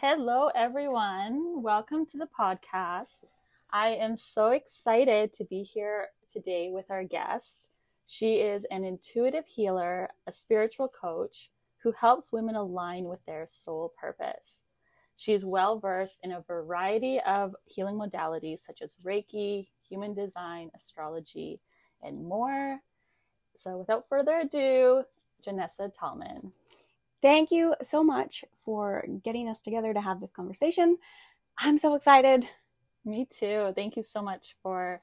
Hello, everyone. Welcome to the podcast. I am so excited to be here today with our guest. She is an intuitive healer, a spiritual coach who helps women align with their soul purpose. She is well versed in a variety of healing modalities such as Reiki, human design, astrology, and more. So, without further ado, Janessa Talman. Thank you so much for getting us together to have this conversation. I'm so excited. Me too. Thank you so much for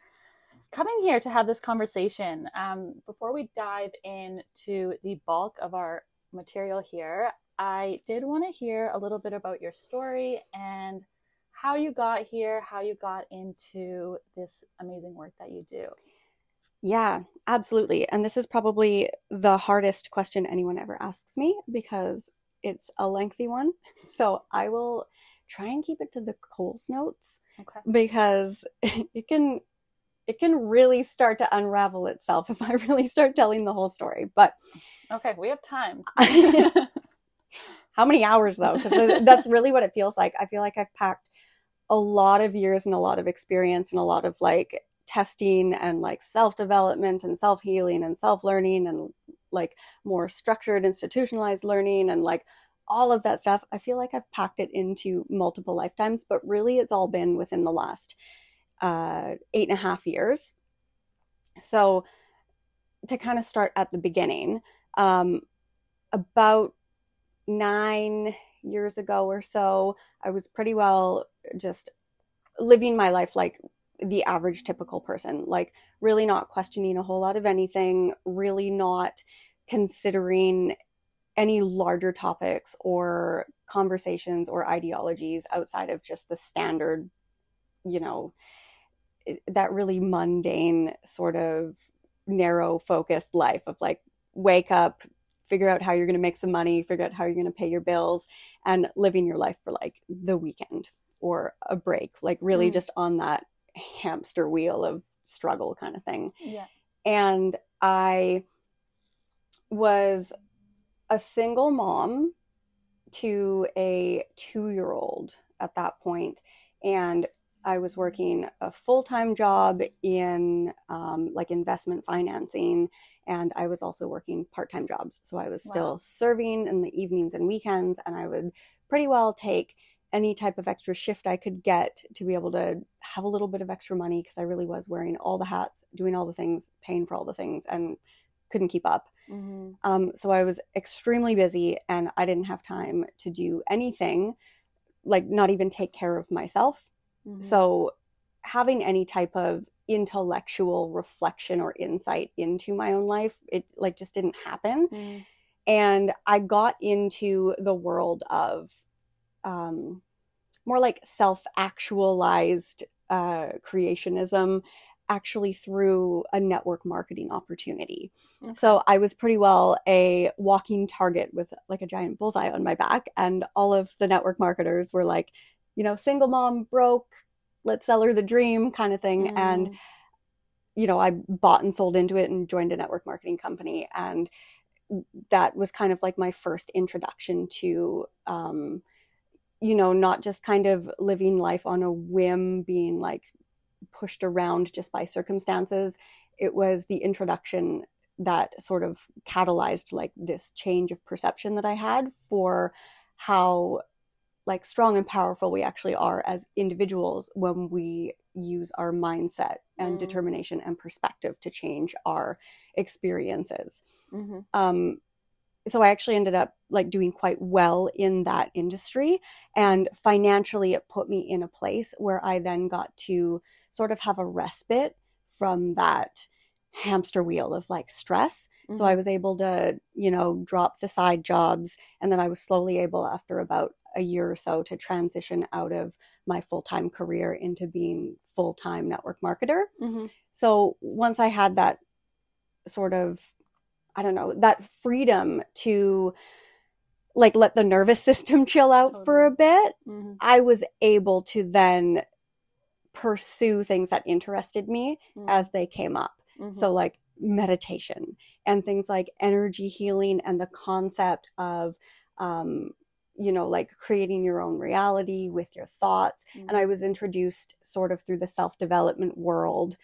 coming here to have this conversation. Um, before we dive into the bulk of our material here, I did want to hear a little bit about your story and how you got here, how you got into this amazing work that you do. Yeah, absolutely. And this is probably the hardest question anyone ever asks me because it's a lengthy one. So I will try and keep it to the Coles notes okay. because it can it can really start to unravel itself if I really start telling the whole story. But okay, we have time. How many hours though? Because that's really what it feels like. I feel like I've packed a lot of years and a lot of experience and a lot of like testing and like self development and self healing and self learning and like more structured institutionalized learning and like all of that stuff. I feel like I've packed it into multiple lifetimes, but really it's all been within the last uh, eight and a half years. So to kind of start at the beginning, um, about nine years ago or so, I was pretty well just living my life like the average typical person, like really not questioning a whole lot of anything, really not considering any larger topics or conversations or ideologies outside of just the standard, you know, that really mundane sort of narrow focused life of like wake up, figure out how you're going to make some money, figure out how you're going to pay your bills, and living your life for like the weekend or a break, like really mm. just on that hamster wheel of struggle kind of thing. Yeah. And I was a single mom to a two year old at that point, And I was working a full time job in um, like investment financing. And I was also working part time jobs. So I was still wow. serving in the evenings and weekends. And I would pretty well take any type of extra shift I could get to be able to have a little bit of extra money because I really was wearing all the hats, doing all the things, paying for all the things, and couldn't keep up. Mm-hmm. Um, so I was extremely busy and I didn't have time to do anything, like not even take care of myself. Mm-hmm. So having any type of intellectual reflection or insight into my own life, it like just didn't happen. Mm-hmm. And I got into the world of um, more like self actualized uh, creationism actually through a network marketing opportunity. Okay. So I was pretty well a walking target with like a giant bullseye on my back. And all of the network marketers were like, you know, single mom broke, let's sell her the dream kind of thing. Mm. And, you know, I bought and sold into it and joined a network marketing company. And that was kind of like my first introduction to, um, you know, not just kind of living life on a whim, being like pushed around just by circumstances. It was the introduction that sort of catalyzed like this change of perception that I had for how like strong and powerful we actually are as individuals when we use our mindset and mm. determination and perspective to change our experiences. Mm-hmm. Um, so I actually ended up like doing quite well in that industry. And financially, it put me in a place where I then got to sort of have a respite from that hamster wheel of like stress. Mm-hmm. So I mm-hmm. was able to, you know, drop the side jobs. And then I was slowly able, after about a year or so, to transition out of my full time career into being full time network marketer. Mm-hmm. So once I had that sort of I don't know, that freedom to like let the nervous system chill out totally. for a bit, mm-hmm. I was able to then pursue things that interested me mm-hmm. as they came up. Mm-hmm. So, like meditation and things like energy healing and the concept of um, you know, like creating your own reality with your thoughts. Mm-hmm. And I was introduced sort of through the self development world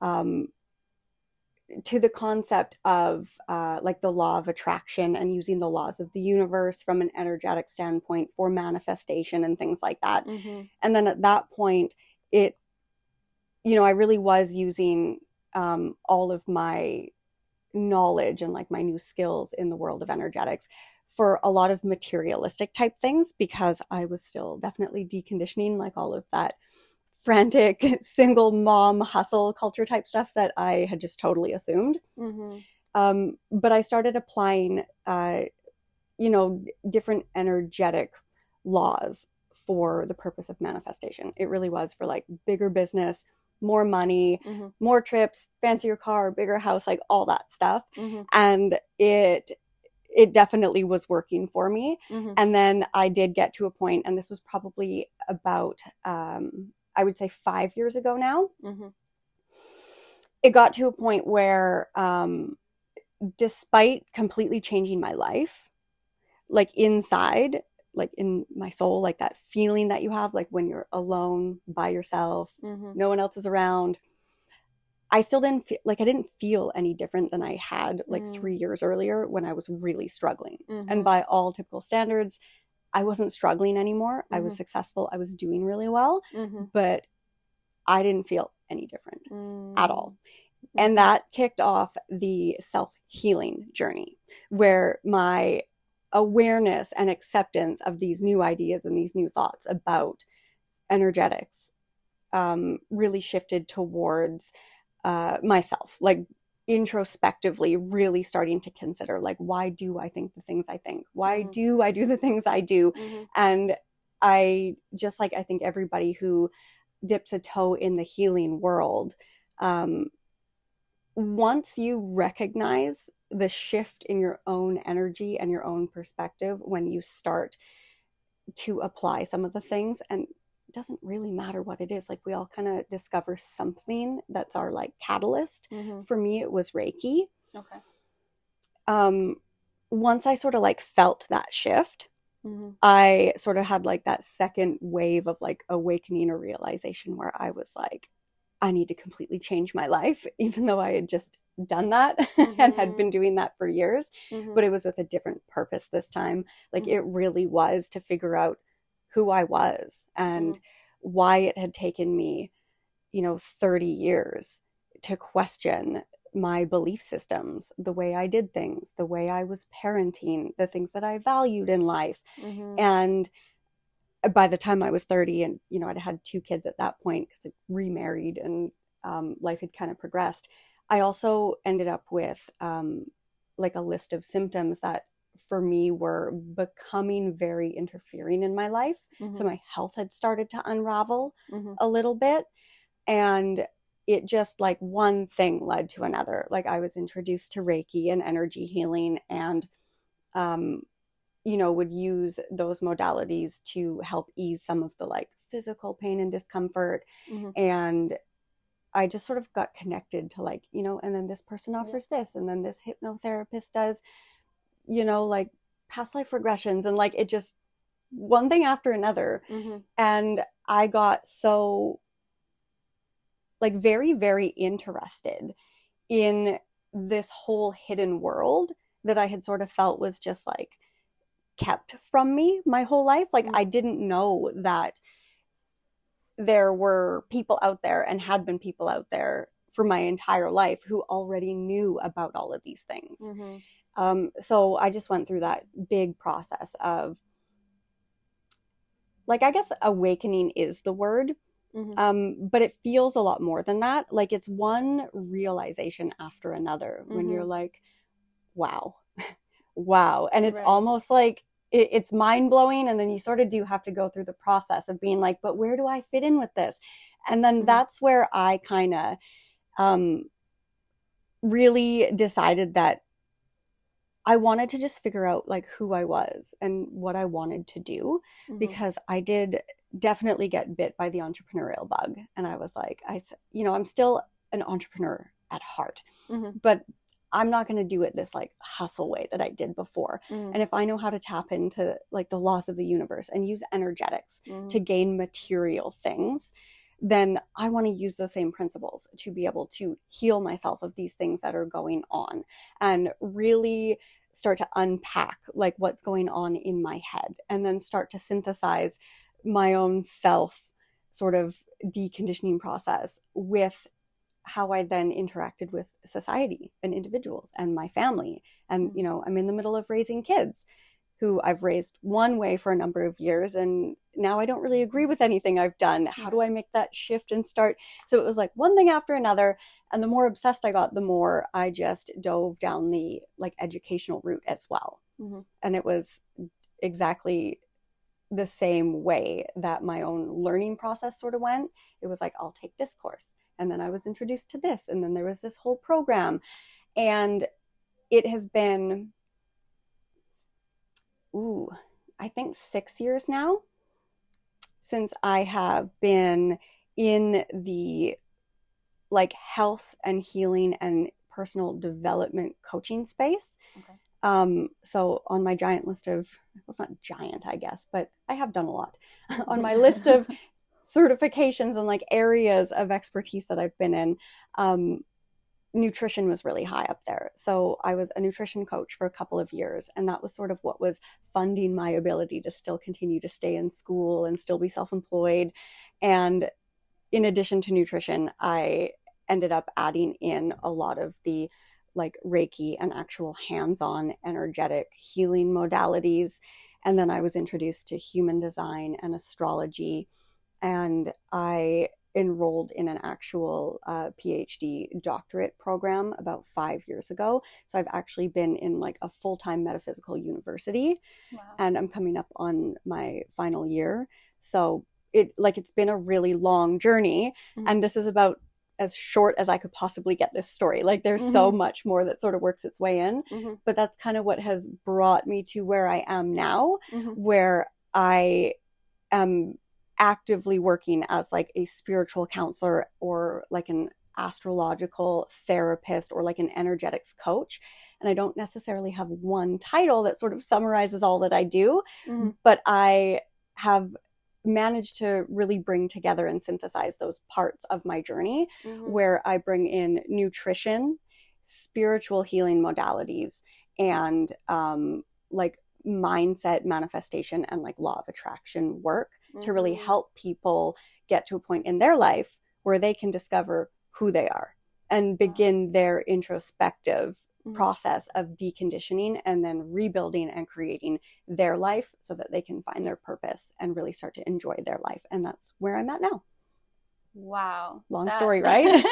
um, to the concept of uh, like the law of attraction and using the laws of the universe from an energetic standpoint for manifestation and things like that. Mm-hmm. And then at that point, it, you know, I really was using um, all of my knowledge and like my new skills in the world of energetics for a lot of materialistic type things because I was still definitely deconditioning like all of that frantic single mom hustle culture type stuff that I had just totally assumed. Mm-hmm. Um, but I started applying, uh, you know, different energetic laws for the purpose of manifestation. It really was for like bigger business, more money, Mm-hmm. more trips, fancier car, bigger house, like all that stuff. Mm-hmm. And it it definitely was working for me. Mm-hmm. And then I did get to a point, and this was probably about um, I would say five years ago now. Mm-hmm. It got to a point where, um, despite completely changing my life, like inside, like in my soul, like that feeling that you have, like when you're alone by yourself, Mm-hmm. no one else is around. I still didn't feel like I didn't feel any different than I had like Mm. three years earlier when I was really struggling. Mm-hmm. And by all typical standards, I wasn't struggling anymore. I was Mhm. successful. I was doing really well, Mm-hmm. but I didn't feel any different Mm-hmm. at all. And that kicked off the self healing journey where my awareness and acceptance of these new ideas and these new thoughts about energetics um, really shifted towards uh, myself, like introspectively, really starting to consider, like, why do I think the things I think? Why Mhm. do I do the things I do? Mm-hmm. And I just like I think everybody who dips a toe in the healing world, um, once you recognize the shift in your own energy and your own perspective when you start to apply some of the things and doesn't really matter what it is like we all kind of discover something that's our like catalyst Mm-hmm. for me it was reiki Okay. um once i sort of like felt that shift Mm-hmm. I sort of had like that second wave of like awakening or realization where I was like, I need to completely change my life, even though I had just done that and had been doing that for years. Mm-hmm. But it was with a different purpose this time. Like Mhm. it really was to figure out who I was and why it had taken me, you know, 30 years to question my belief systems, the way I did things, the way I was parenting, the things that I valued in life. Mm-hmm. And by the time I was 30, and you know, I'd had two kids at that point because I remarried and um, life had kind of progressed, I also ended up with um, like a list of symptoms that for me were becoming very interfering in my life. Mm-hmm. So my health had started to unravel mm-hmm. a little bit. And it just like one thing led to another. Like I was introduced to Reiki and energy healing and, um, you know, would use those modalities to help ease some of the like physical pain and discomfort. Mm-hmm. And I just sort of got connected to like, you know, and then this person Yeah. offers this, and then this hypnotherapist does, you know, like past life regressions. And like it just one thing after another Mm-hmm. and I got so like very very interested in this whole hidden world that I had sort of felt was just like kept from me my whole life like Mm. I didn't know that there were people out there and had been people out there for my entire life who already knew about all of these things Mm-hmm. Um, so I just went through that big process of, like, I guess awakening is the word, Mm-hmm. um, but it feels a lot more than that. Like, it's one realization after another when Mhm. you're like, wow, wow. And it's Right. almost like it, it's mind blowing. And then you sort of do have to go through the process of being like, but where do I fit in with this? And then Mhm. that's where I kind of um, really decided that I wanted to just figure out like who I was and what I wanted to do Mm-hmm. because I did definitely get bit by the entrepreneurial bug and I was like I you know I'm still an entrepreneur at heart Mhm. but I'm not going to do it this like hustle way that I did before. Mm. And if I know how to tap into like the laws of the universe and use energetics Mm. to gain material things, then I want to use those same principles to be able to heal myself of these things that are going on and really start to unpack like what's going on in my head and then start to synthesize my own self sort of deconditioning process with how I then interacted with society and individuals and my family. And, mm-hmm. you know, I'm in the middle of raising kids who I've raised one way for a number of years. And now I don't really agree with anything I've done. How do I make that shift and start? So it was like one thing after another. And the more obsessed I got, the more I just dove down the like educational route as well. Mhm. And it was exactly the same way that my own learning process sort of went. It was like, I'll take this course. And then I was introduced to this. And then there was this whole program. And it has been, ooh, I think six years now since I have been in the like health and healing and personal development coaching space. Okay. Um, so on my giant list of, well, it's not giant, I guess, but I have done a lot on my list of certifications and like areas of expertise that I've been in. Um, nutrition was really high up there. So I was a nutrition coach for a couple of years, and that was sort of what was funding my ability to still continue to stay in school and still be self employed. And in addition to nutrition, I ended up adding in a lot of the like Reiki and actual hands on energetic healing modalities. And then I was introduced to human design and astrology. And I enrolled in an actual uh, PhD doctorate program about five years ago. So I've actually been in like a full time metaphysical university Wow. and I'm coming up on my final year. So it like it's been a really long journey Mhm. and this is about as short as I could possibly get this story. Like there's so much more that sort of works its way in, Mhm. but that's kind of what has brought me to where I am now Mhm. where I am actively working as like a spiritual counselor or like an astrological therapist or like an energetics coach. And I don't necessarily have one title that sort of summarizes all that I do, Mhm. but I have managed to really bring together and synthesize those parts of my journey Mhm. where I bring in nutrition, spiritual healing modalities, and um, like mindset manifestation and like law of attraction work to really Mhm. help people get to a point in their life where they can discover who they are and begin their introspective Mhm. process of deconditioning and then rebuilding and creating their life so that they can find their purpose and really start to enjoy their life. And that's where I'm at now. Wow. Long story, right?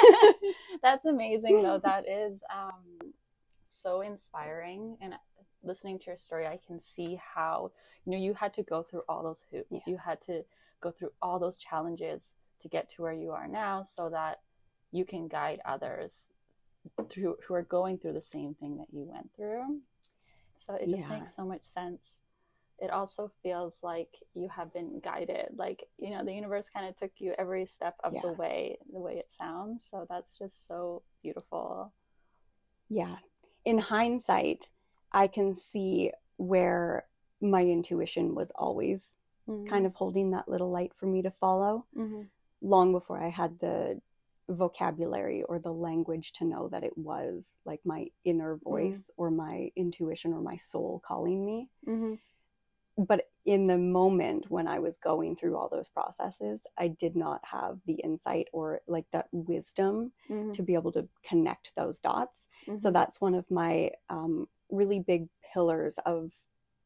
That's amazing though. That is um so inspiring and listening to your story I can see how you know you had to go through all those hoops. Yeah. You had to go through all those challenges to get to where you are now so that you can guide others through who are going through the same thing that you went through. So it just Yeah. makes so much sense. It also feels like you have been guided. Like, you know, the universe kind of took you every step of the way, the way it sounds. So that's just so beautiful. yeah. In hindsight, I can see where my intuition was always kind of holding that little light for me to follow hmm long before I had the vocabulary or the language to know that it was like my inner voice or my intuition or my soul calling me. hmm But in the moment when I was going through all those processes, I did not have the insight or like that wisdom hmm to be able to connect those dots. So that's one of my um, really big pillars of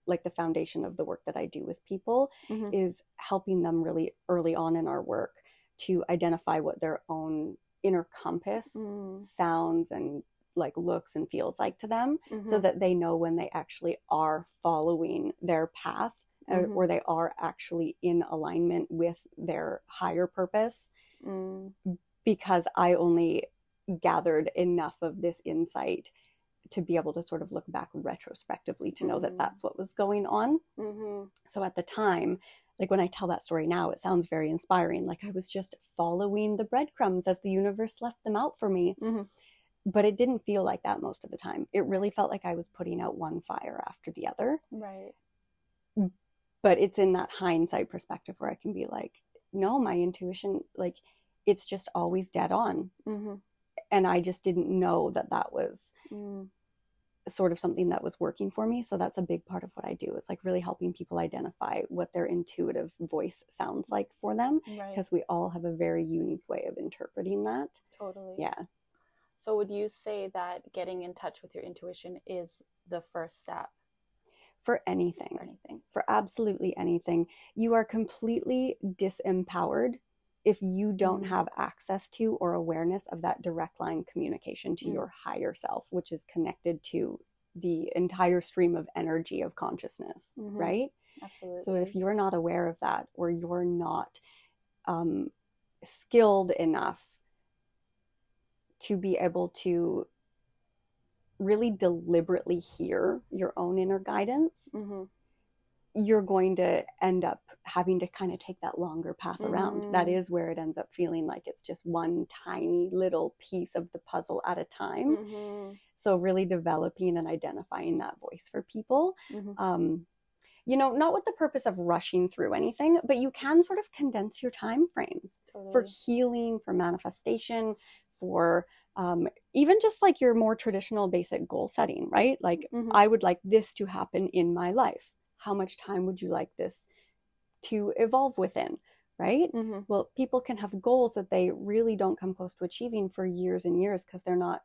like the foundation of the work that I do with people Mhm. is helping them really early on in our work to identify what their own inner compass Mm. sounds and like looks and feels like to them so Mhm. that they know when they actually are following their path uh, Mhm. or they are actually in alignment with their higher purpose Mm. because I only gathered enough of this insight to be able to sort of look back retrospectively to know that Mhm. that's what was going on. Mhm. So at the time, like when I tell that story now, it sounds very inspiring. Like I was just following the breadcrumbs as the universe left them out for me. Mhm. but it didn't feel like that most of the time. It really felt like I was putting out one fire after the other. Right. But it's in that hindsight perspective where I can be like, no, my intuition, like, it's just always dead on. Mm-hmm. And I just didn't know that that was Mm. Sort of something that was working for me. So that's a big part of what I do is like really helping people identify what their intuitive voice sounds like for them Right. because we all have a very unique way of interpreting that. Totally. Yeah. So would you say that getting in touch with your intuition is the first step For anything. for anything? for absolutely anything. You are completely disempowered if you don't Mhm. have access to or awareness of that direct line communication to Mm. your higher self, which is connected to the entire stream of energy of consciousness, Mhm. right? Absolutely. So if you're not aware of that or you're not um, skilled enough to be able to really deliberately hear your own inner guidance, hmm you're going to end up having to kind of take that longer path around. That Mhm. is where it ends up feeling like it's just one tiny little piece of the puzzle at a time. hmm So, really developing and identifying that voice for people. hmm Um, you know, not with the purpose of rushing through anything, but you can sort of condense your time frames Totally. for healing, for manifestation, for um, even just like your more traditional basic goal setting, right? Like, Mhm. I would like this to happen in my life. How much time would you like this to evolve within, right? Mhm. Well, people can have goals that they really don't come close to achieving for years and years because they're not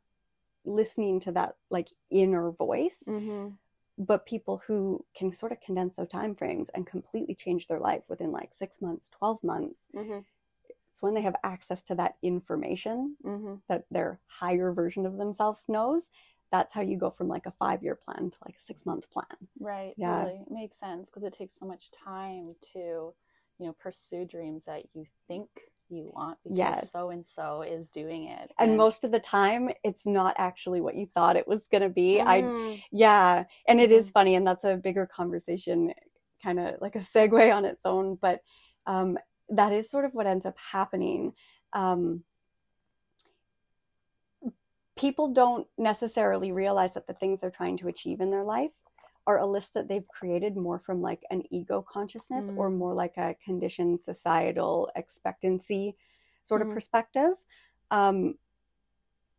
listening to that like inner voice. Mhm. But people who can sort of condense their time frames and completely change their life within like six months, 12 months, Mhm. it's when they have access to that information Mhm. that their higher version of themselves knows. That's how you go from like a five year plan to like a six month plan. Right. Yeah. Totally. It makes sense because it takes so much time to, you know, pursue dreams that you think you want because so and so is doing it. And most of the time, it's not actually what you thought it was going to be. I Mhm. Yeah, and it is Mhm. funny, and that's a bigger conversation, kind of like a segue on its own. But um, that is sort of what ends up happening. Um, people don't necessarily realize that the things they're trying to achieve in their life are a list that they've created more from like an ego consciousness or Mm. more like a conditioned societal expectancy sort of Mhm. perspective. Um,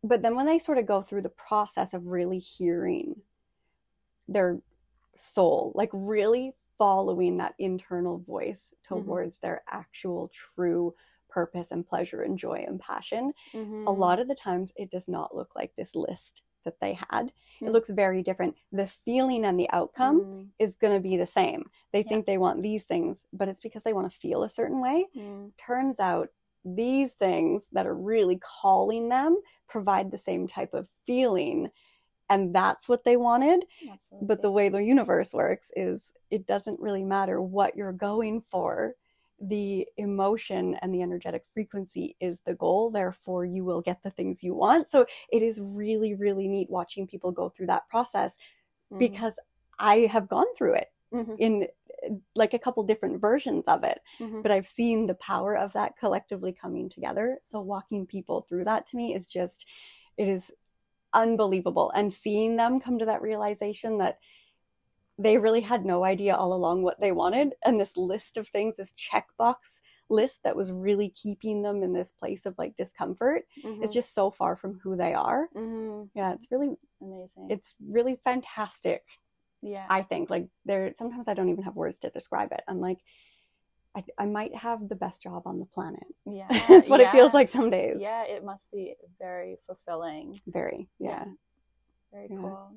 but then when they sort of go through the process of really hearing their soul, like really following that internal voice towards their actual true purpose and pleasure and joy and passion, a Mhm. lot of the times it does not look like this list that they had. It Mm. looks very different. The feeling and the outcome Mm. is going to be the same. They Yeah. think they want these things, but it's because they want to feel a certain way. Mm. Turns out these things that are really calling them provide the same type of feeling. And that's what they wanted. Absolutely. But the way the universe works is it doesn't really matter what you're going for. The emotion and the energetic frequency is the goal. Therefore, you will get the things you want. So it is really, really neat watching people go through that process Mhm. because I have gone through it Mhm. in like a couple different versions of it Mhm. but I've seen the power of that collectively coming together. So walking people through that to me is just, it is unbelievable. And seeing them come to that realization that they really had no idea all along what they wanted. And this list of things, this checkbox list that was really keeping them in this place of like discomfort Mhm. is just so far from who they are. Mhm. Yeah, it's really, amazing. it's really fantastic. yeah. I think like there sometimes I don't even have words to describe it. I'm like I, I might have the best job on the planet. yeah. That's what it feels like some days. Yeah, it must be very fulfilling. Very. Yeah. Very Yeah. cool.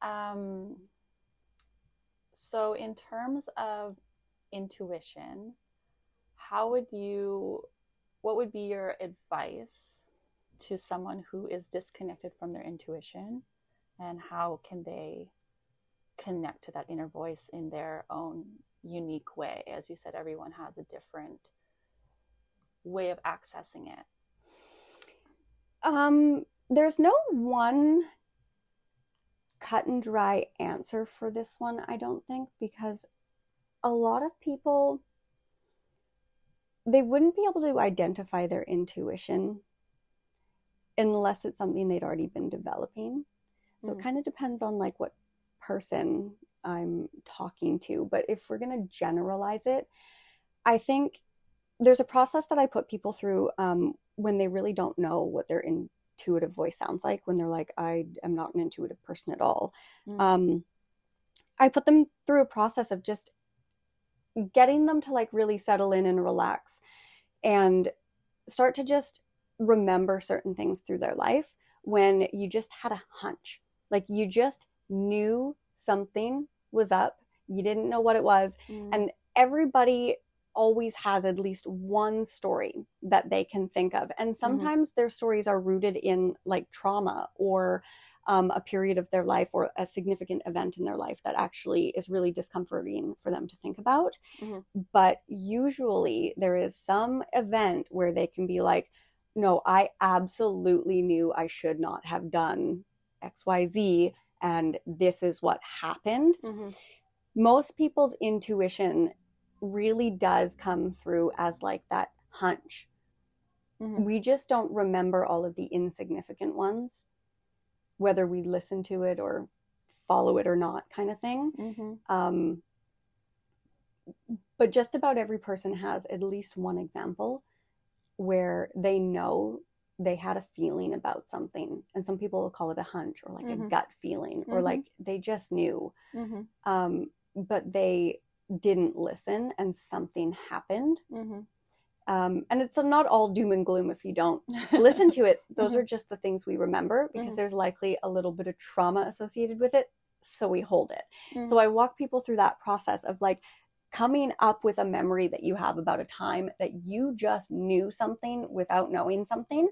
Um, so, in terms of intuition, how would you, what would be your advice to someone who is disconnected from their intuition? And how can they connect to that inner voice in their own unique way? As you said, everyone has a different way of accessing it. Um there's no one cut and dry answer for this one, I don't think, because a lot of people they wouldn't be able to identify their intuition unless it's something they'd already been developing. So Mhm. it kind of depends on like what person I'm talking to. But if we're going to generalize it, I think there's a process that I put people through um, when they really don't know what their intuitive voice sounds like, when they're like, I am not an intuitive person at all. Mm. Um, I put them through a process of just getting them to like really settle in and relax and start to just remember certain things through their life when you just had a hunch. Like you just knew something was up. You didn't know what it was. Mm. And everybody always has at least one story that they can think of. And sometimes their stories are rooted in like trauma or um, a period of their life or a significant event in their life that actually is really discomforting for them to think about. Mhm. But usually there is some event where they can be like, no, I absolutely knew I should not have done XYZ, and this is what happened Mhm. most people's intuition really does come through as like that hunch. Mhm. We just don't remember all of the insignificant ones, whether we listen to it or follow it or not, kind of thing. Mhm. Um, but just about every person has at least one example where they know they had a feeling about something. And some people will call it a hunch or like a Mhm. gut feeling or Mhm. like they just knew Mhm. um, but they didn't listen and something happened. Mhm. Um, and it's not all doom and gloom if you don't listen to it. Those Mhm. are just the things we remember because Mhm. there's likely a little bit of trauma associated with it. So we hold it. So I walk people through that process of like coming up with a memory that you have about a time that you just knew something without knowing something.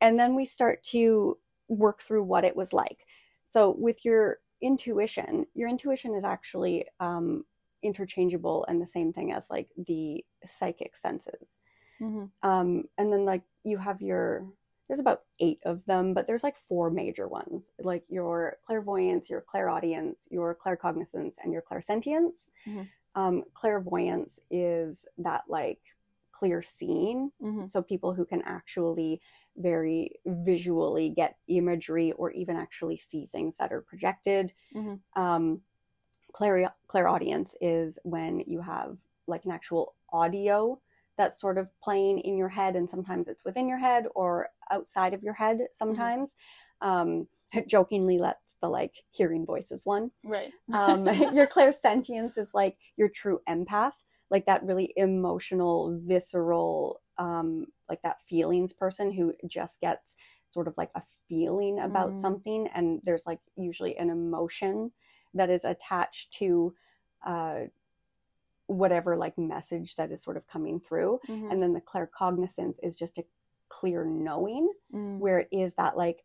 And then we start to work through what it was like. So with your intuition, your intuition is actually um, interchangeable and the same thing as like the psychic senses. Mhm. Um, and then like you have your there's about eight of them, but there's like four major ones, like your clairvoyance, your clairaudience, your claircognizance, and your clairsentience. Mhm. Um, clairvoyance is that like clear seeing, Mhm. so people who can actually very visually get imagery or even actually see things that are projected. Mhm. Um, clair- clairaudience is when you have like an actual audio that's sort of playing in your head, and sometimes it's within your head or outside of your head. Sometimes, um, jokingly, that's the like hearing voices one. Right. Um, your clairsentience is like your true empath, like that really emotional, visceral, um, like that feelings person who just gets sort of like a feeling about Mm. something, and there's like usually an emotion that is attached to uh, whatever like message that is sort of coming through. Mhm. And then the claircognizance is just a clear knowing Mm. where it is that like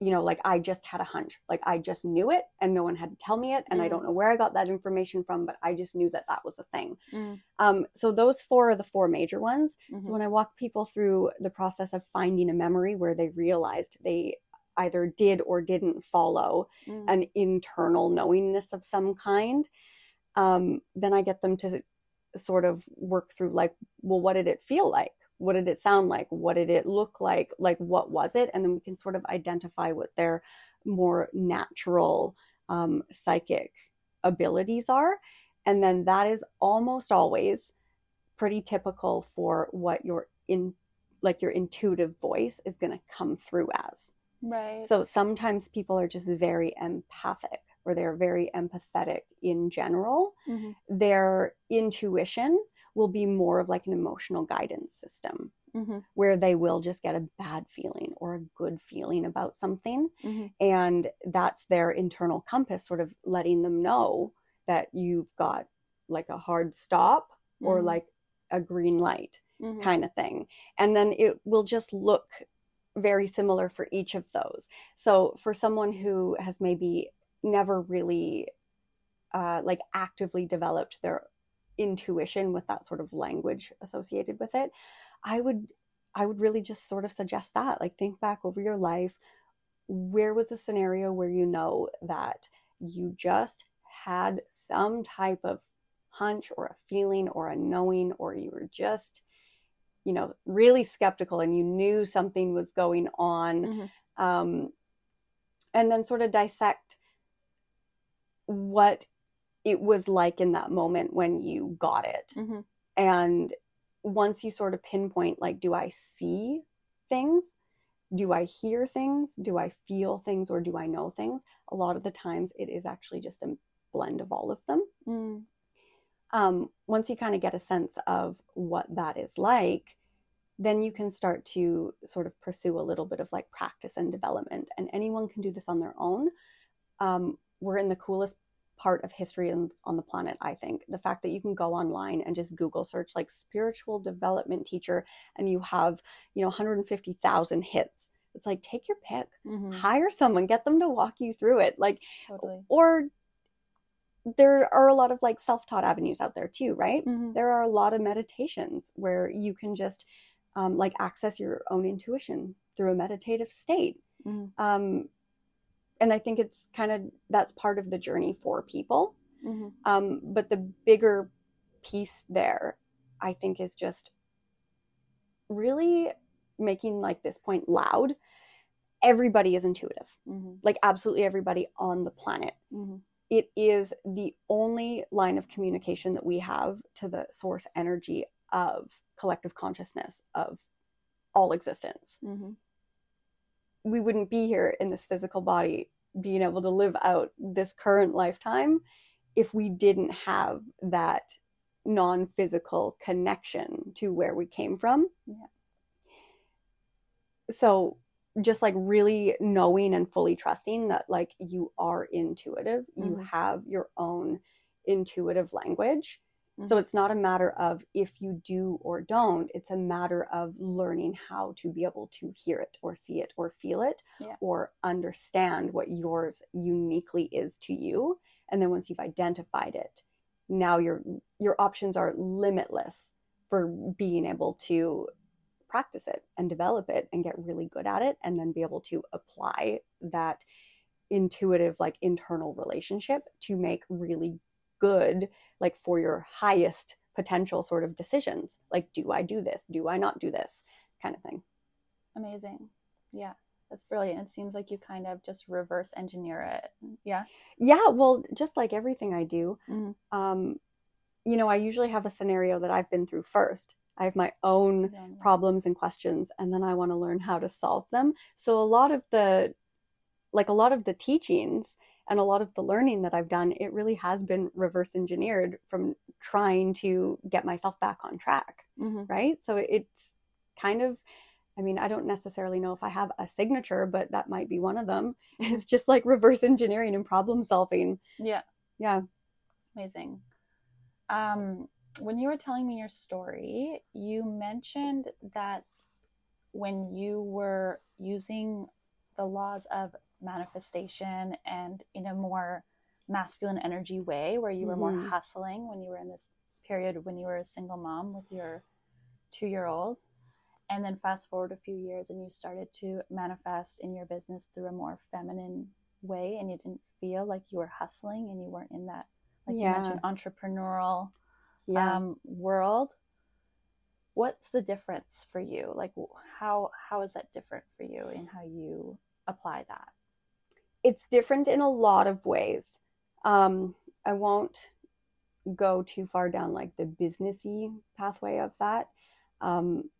you know like i just had a hunch like i just knew it and no one had to tell me it and i Mm. don't know where i got that information from but i just knew that that was a thing Mm. um, so those four are the four major ones so Mhm. when i walk people through the process of finding a memory where they realized they either did or didn't follow Mm. an internal knowingness of some kind um, then i get them to sort of work through like well what did it feel like? What did it sound like? What did it look like? Like what was it? And then we can sort of identify what their more natural um, psychic abilities are. And then that is almost always pretty typical for what your in like your intuitive voice is going to come through as Right. so sometimes people are just very empathic or they're very empathetic in general. Mhm. Their intuition will be more of like an emotional guidance system Mhm. where they will just get a bad feeling or a good feeling about something. Mhm. And that's their internal compass sort of letting them know that you've got like a hard stop or Mhm. like a green light Mhm. kind of thing. And then it will just look very similar for each of those. So for someone who has maybe never really uh, like actively developed their intuition with that sort of language associated with it, I would I would really just sort of suggest that. Like think back over your life. Where was the scenario where you know that you just had some type of hunch or a feeling or a knowing or you were just you know, really skeptical and you knew something was going on. Mhm. Um, and then sort of dissect what it was like in that moment when you got it. Mhm. And once you sort of pinpoint, like, do I see things? Do I hear things? Do I feel things? Or do I know things? A lot of the times it is actually just a blend of all of them. Mm. Um, once you kind of get a sense of what that is like, then you can start to sort of pursue a little bit of like practice and development. And anyone can do this on their own. Um, we're in the coolest part of history on, on the planet, I think. The fact that you can go online and just Google search like spiritual development teacher and you have, you know, 150,000 hits. It's like, take your pick, Mhm. hire someone, get them to walk you through it. Like, Totally. or there are a lot of like self-taught avenues out there too right Mhm. there are a lot of meditations where you can just um, like access your own intuition through a meditative state Mhm. um, and i think it's kind of that's part of the journey for people Mhm. um, but the bigger piece there i think is just really making like this point loud everybody is intuitive Mhm. like absolutely everybody on the planet Mhm. it is the only line of communication that we have to the source energy of collective consciousness of all existence. Mhm. We wouldn't be here in this physical body being able to live out this current lifetime if we didn't have that non physical connection to where we came from. Yeah. So, just like really knowing and fully trusting that like you are intuitive you Mhm. have your own intuitive language so Mhm. it's not a matter of if you do or don't it's a matter of learning how to be able to hear it or see it or feel it Yeah. or understand what yours uniquely is to you and then once you've identified it now your your options are limitless for being able to practice it and develop it and get really good at it and then be able to apply that intuitive like internal relationship to make really good like for your highest potential sort of decisions like do i do this do i not do this kind of thing Amazing. Yeah. That's brilliant. It seems like you kind of just reverse engineer it. Yeah. yeah well just like everything i do Mhm. um you know i usually have a scenario that i've been through first i have my own Yeah. problems and questions and then i want to learn how to solve them so a lot of the like a lot of the teachings and a lot of the learning that i've done it really has been reverse engineered from trying to get myself back on track Mhm. right so it's kind of i mean i don't necessarily know if i have a signature but that might be one of them it's just like reverse engineering and problem solving Yeah. yeah Amazing. Um, when you were telling me your story, you mentioned that when you were using the laws of manifestation and in a more masculine energy way, where you were more Mhm. hustling when you were in this period when you were a single mom with your two year old. And then fast forward a few years and you started to manifest in your business through a more feminine way and you didn't feel like you were hustling and you weren't in that like Yeah. you mentioned entrepreneurial yeah um, world what's the difference for you like how how is that different for you in how you apply that it's different in a lot of ways. Um, I won't go too far down like the businessy pathway of that. Um,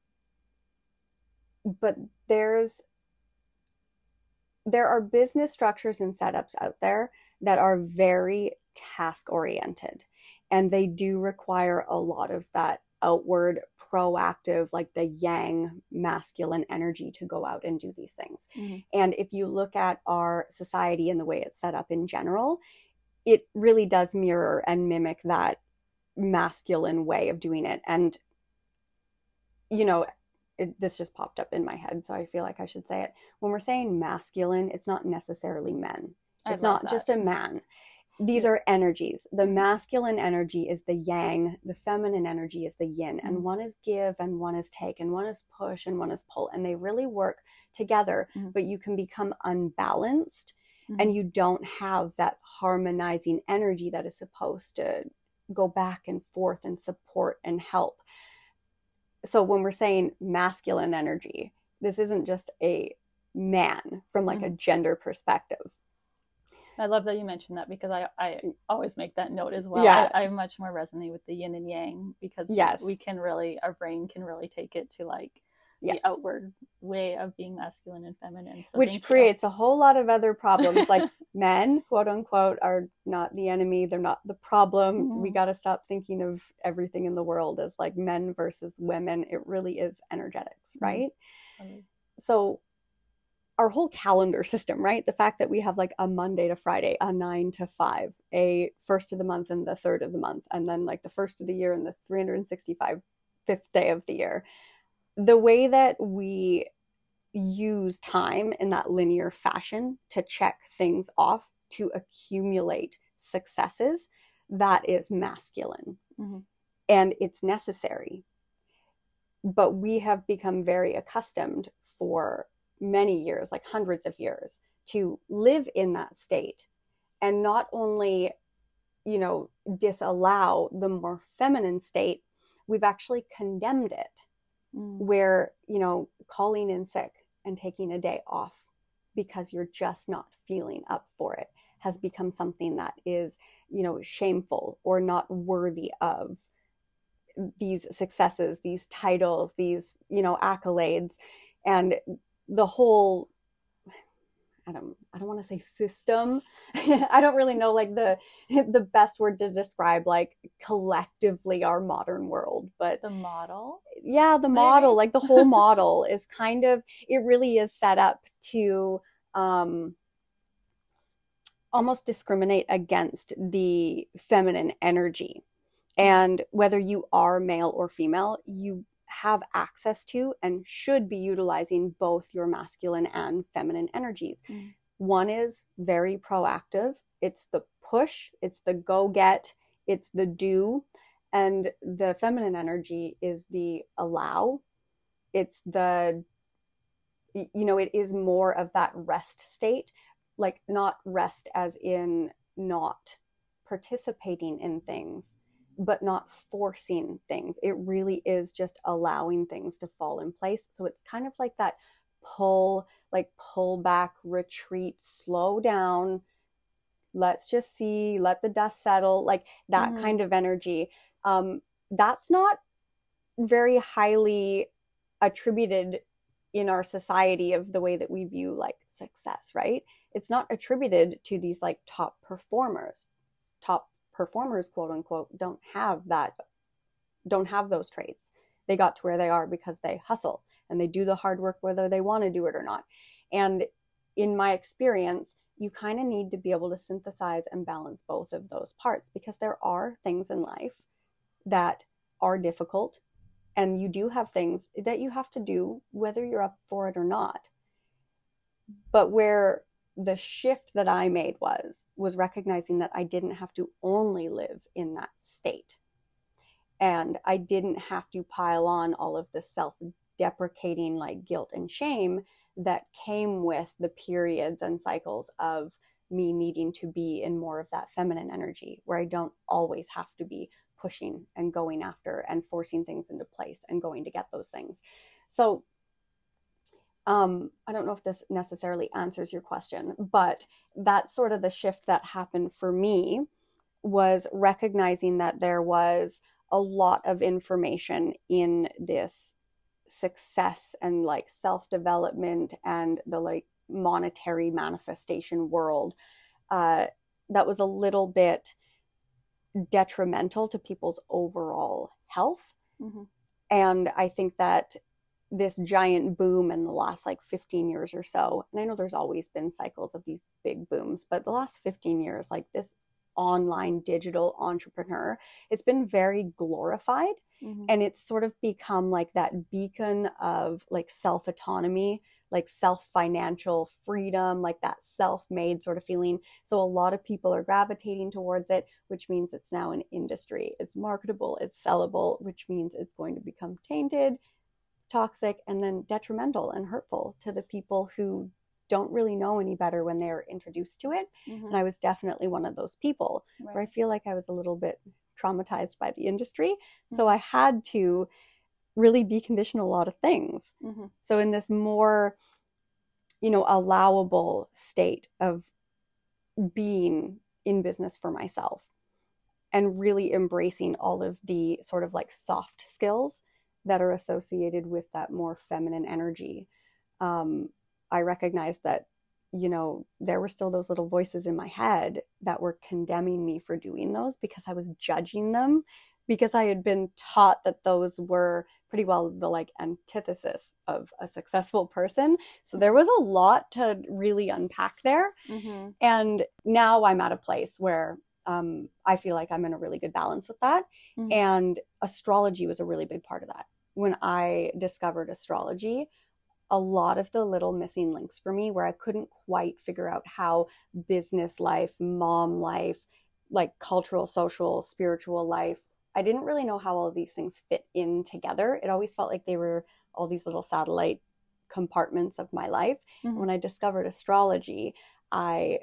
but there's there are business structures and setups out there that are very task oriented and they do require a lot of that outward proactive like the yang masculine energy to go out and do these things mm-hmm. and if you look at our society and the way it's set up in general, it really does mirror and mimic that masculine way of doing it. And, you know, it, this just popped up in my head, so I feel like I should say it. When we're saying masculine, it's not necessarily men, it's not that. just a man. These are energies. The masculine energy is the yang, the feminine energy is the yin, and Mhm. one is give and one is take, and one is push and one is pull, and they really work together. Mhm. But you can become unbalanced Mhm. and you don't have that harmonizing energy that is supposed to go back and forth and support and help. so when we're saying masculine energy, this isn't just a man from like mm-hmm. a gender perspective. I love that you mentioned that because I, I always make that note as well. Yeah. I, I much more resonate with the yin and yang because yes. we can really, our brain can really take it to like yeah. the outward way of being masculine and feminine. So Which creates you. a whole lot of other problems. like men, quote unquote, are not the enemy. They're not the problem. Mm-hmm. We got to stop thinking of everything in the world as like men versus women. It really is energetics, mm-hmm. right? Mm-hmm. So our whole calendar system, right? The fact that we have like a Monday to Friday, a nine to five, a first of the month and the third of the month, and then like the first of the year and the 365 fifth day of the year the way that we use time in that linear fashion to check things off to accumulate successes that is masculine mm-hmm. and it's necessary but we have become very accustomed for many years like hundreds of years to live in that state and not only you know disallow the more feminine state we've actually condemned it mm. where, you know, calling in sick and taking a day off because you're just not feeling up for it has become something that is, you know, shameful or not worthy of these successes, these titles, these, you know, accolades. And the whole I don't I don't want to say system. I don't really know like the the best word to describe like collectively our modern world, but the model. Yeah, the model, like the whole model is kind of it really is set up to um almost discriminate against the feminine energy. And whether you are male or female, you have access to and should be utilizing both your masculine and feminine energies. Mm. One is very proactive, it's the push, it's the go get, it's the do. And the feminine energy is the allow, it's the, you know, it is more of that rest state, like not rest as in not participating in things but not forcing things. It really is just allowing things to fall in place. So it's kind of like that pull, like pull back, retreat, slow down. Let's just see, let the dust settle, like that mm-hmm. kind of energy. Um, that's not very highly attributed in our society of the way that we view like success, right? It's not attributed to these like top performers, top performers quote unquote don't have that don't have those traits. They got to where they are because they hustle and they do the hard work whether they want to do it or not. And in my experience you kind of need to be able to synthesize and balance both of those parts because there are things in life that are difficult and you do have things that you have to do whether you're up for it or not. But where the shift that I made was was recognizing that I didn't have to only live in that state. And I didn't have to pile on all of the self-deprecating like guilt and shame that came with the periods and cycles of me needing to be in more of that feminine energy where I don't always have to be pushing and going after and forcing things into place and going to get those things. So um, I don't know if this necessarily answers your question, but that's sort of the shift that happened for me was recognizing that there was a lot of information in this success and like self development and the like monetary manifestation world uh, that was a little bit detrimental to people's overall health. Mm-hmm. And I think that this giant boom in the last like 15 years or so. And I know there's always been cycles of these big booms, but the last 15 years, like this online digital entrepreneur, it's been very glorified. Mm-hmm. And it's sort of become like that beacon of like self autonomy, like self financial freedom, like that self made sort of feeling. So a lot of people are gravitating towards it, which means it's now an industry. It's marketable, it's sellable, which means it's going to become tainted toxic and then detrimental and hurtful to the people who don't really know any better when they're introduced to it. Mm-hmm. And I was definitely one of those people right. where I feel like I was a little bit traumatized by the industry. Mm-hmm. So I had to really decondition a lot of things. Mm-hmm. So in this more, you know, allowable state of being in business for myself and really embracing all of the sort of like soft skills that are associated with that more feminine energy. Um, I recognized that, you know, there were still those little voices in my head that were condemning me for doing those because I was judging them because I had been taught that those were pretty well the like antithesis of a successful person. So there was a lot to really unpack there. Mm-hmm. And now I'm at a place where um, I feel like I'm in a really good balance with that. Mhm. And astrology was a really big part of that. When I discovered astrology, a lot of the little missing links for me where I couldn't quite figure out how business life, mom life, like cultural, social, spiritual life, I didn't really know how all of these things fit in together. It always felt like they were all these little satellite compartments of my life. Mhm. When I discovered astrology, I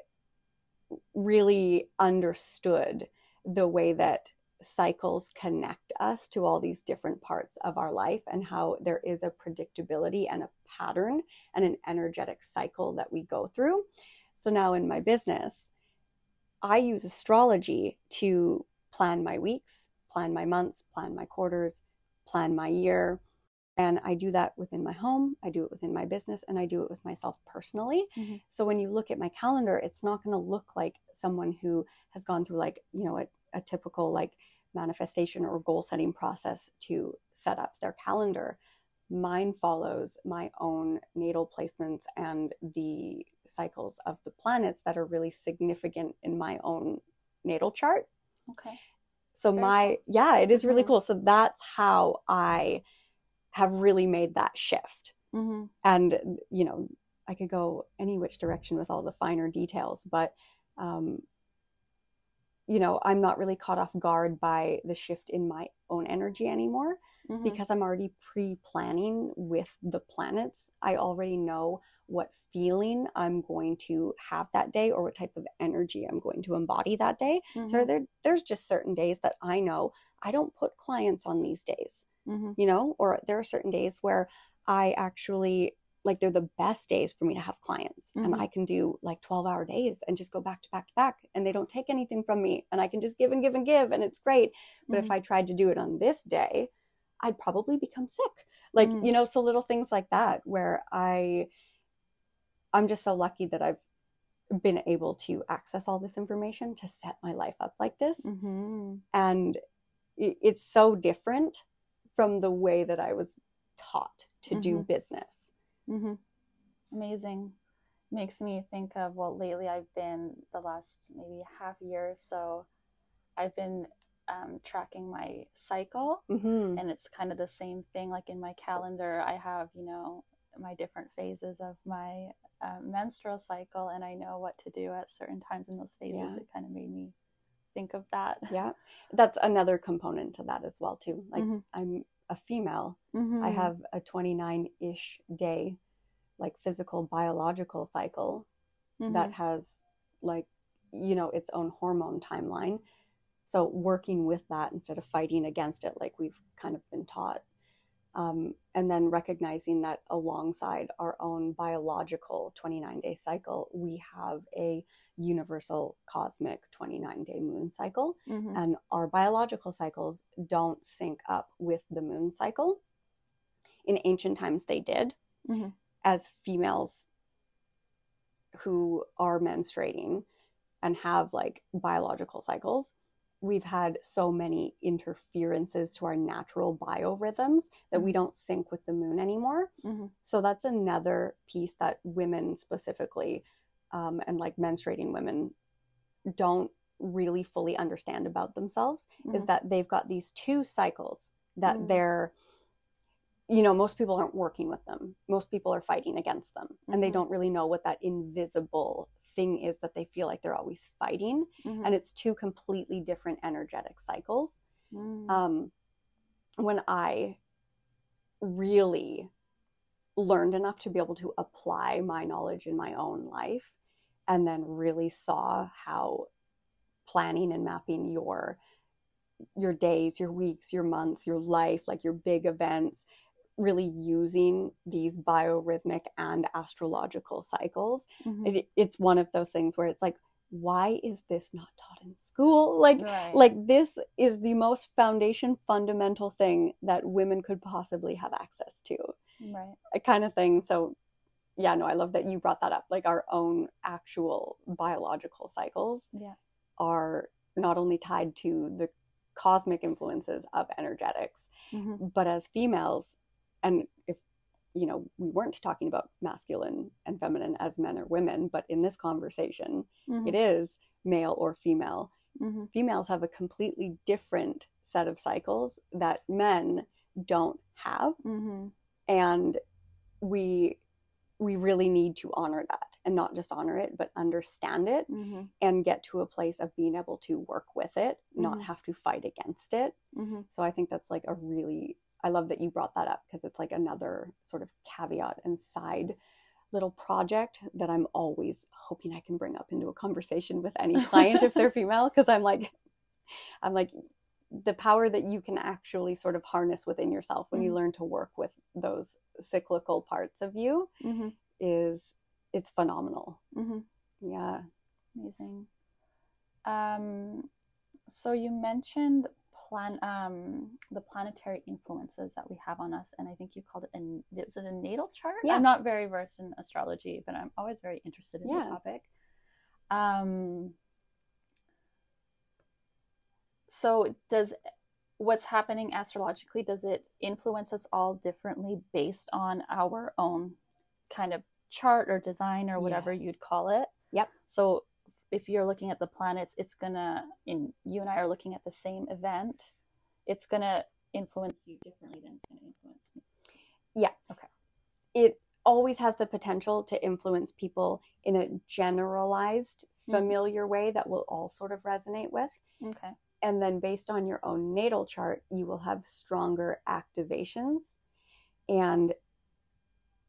really understood the way that cycles connect us to all these different parts of our life and how there is a predictability and a pattern and an energetic cycle that we go through. So now in my business, I use astrology to plan my weeks, plan my months, plan my quarters, plan my year. And I do that within my home, I do it within my business, and I do it with myself personally. Mhm. So when you look at my calendar, it's not going to look like someone who has gone through like, you know, a, a typical like manifestation or goal setting process to set up their calendar. Mine follows my own natal placements and the cycles of the planets that are really significant in my own natal chart. Okay. So Very my yeah, it is really Mhm. cool. So that's how I have really made that shift. Mm-hmm. And you know, I could go any which direction with all the finer details, but um, you know, I'm not really caught off guard by the shift in my own energy anymore Mm-hmm. because I'm already pre-planning with the planets. I already know what feeling I'm going to have that day or what type of energy I'm going to embody that day. Mm-hmm. So there, there's just certain days that I know I don't put clients on these days, Mm-hmm. you know, or there are certain days where I actually like they're the best days for me to have clients and Mhm. I can do like 12 hour days and just go back to back to back and they don't take anything from me and I can just give and give and give and it's great. But if I tried to do it on this day, I'd probably become sick. Like, Mhm. you know, so little things like that where I I'm just so lucky that I've been able to access all this information to set my life up like this Mm-hmm. and it's so different from the way that I was taught to do Mhm. business. Mm-hmm. Amazing. Makes me think of well, lately I've been the last maybe half year or so, I've been um, tracking my cycle, Mm-hmm. and it's kind of the same thing. Like in my calendar, I have you know my different phases of my uh, menstrual cycle, and I know what to do at certain times in those phases. Yeah. It kind of made me think of that. Yeah, that's another component to that as well too. Like Mhm. I'm a female, I Mhm. have a 29 ish day, like physical biological cycle Mhm. that has like you know its own hormone timeline so working with that instead of fighting against it like we've kind of been taught um, and then recognizing that alongside our own biological 29 day cycle we have a universal cosmic 29 day moon cycle Mhm. and our biological cycles don't sync up with the moon cycle in ancient times they did Mhm. as females who are menstruating and have like biological cycles we've had so many interferences to our natural biorhythms that we don't sync with the moon anymore Mhm. so that's another piece that women specifically um, and like menstruating women don't really fully understand about themselves is Mhm. that they've got these two cycles that Mm. they're you know most people aren't working with them most people are fighting against them and they Mhm. don't really know what that invisible thing is that they feel like they're always fighting Mhm. and it's two completely different energetic cycles Mm. um, when I really learned enough to be able to apply my knowledge in my own life and then really saw how planning and mapping your your days, your weeks, your months, your life, like your big events, really using these biorhythmic and astrological cycles. Mhm. It, it's one of those things where it's like, why is this not taught in school? Like, Right. like this is the most foundation fundamental thing that women could possibly have access to right. a kind of thing so yeah no i love that you brought that up like our own actual biological cycles Yeah. are not only tied to the cosmic influences of energetics Mhm. but as females and if you know we weren't talking about masculine and feminine as men or women but in this conversation Mhm. it is male or female Mhm. females have a completely different set of cycles that men don't have Mhm. and we we really need to honor that and not just honor it but understand it Mhm. and get to a place of being able to work with it not Mhm. have to fight against it Mhm. so i think that's like a really i love that you brought that up because it's like another sort of caveat and side little project that i'm always hoping i can bring up into a conversation with any client if they're female because i'm like i'm like the power that you can actually sort of harness within yourself when you Mhm. learn to work with those cyclical parts of you Mhm. is it's phenomenal Mhm. yeah Amazing. Um, so you mentioned plan um the planetary influences that we have on us, and I think you called it an is it a natal chart? Yeah. I'm not very versed in astrology, but I'm always very interested in Yeah. the topic. Um, so does what's happening astrologically does it influence us all differently based on our own kind of chart or design or whatever Yes. you'd call it Yep. so if you're looking at the planets it's gonna in you and i are looking at the same event it's gonna influence you differently than it's gonna influence me Yeah. Okay. it always has the potential to influence people in a generalized Mhm. familiar way that we'll all sort of resonate with okay and then based on your own natal chart you will have stronger activations and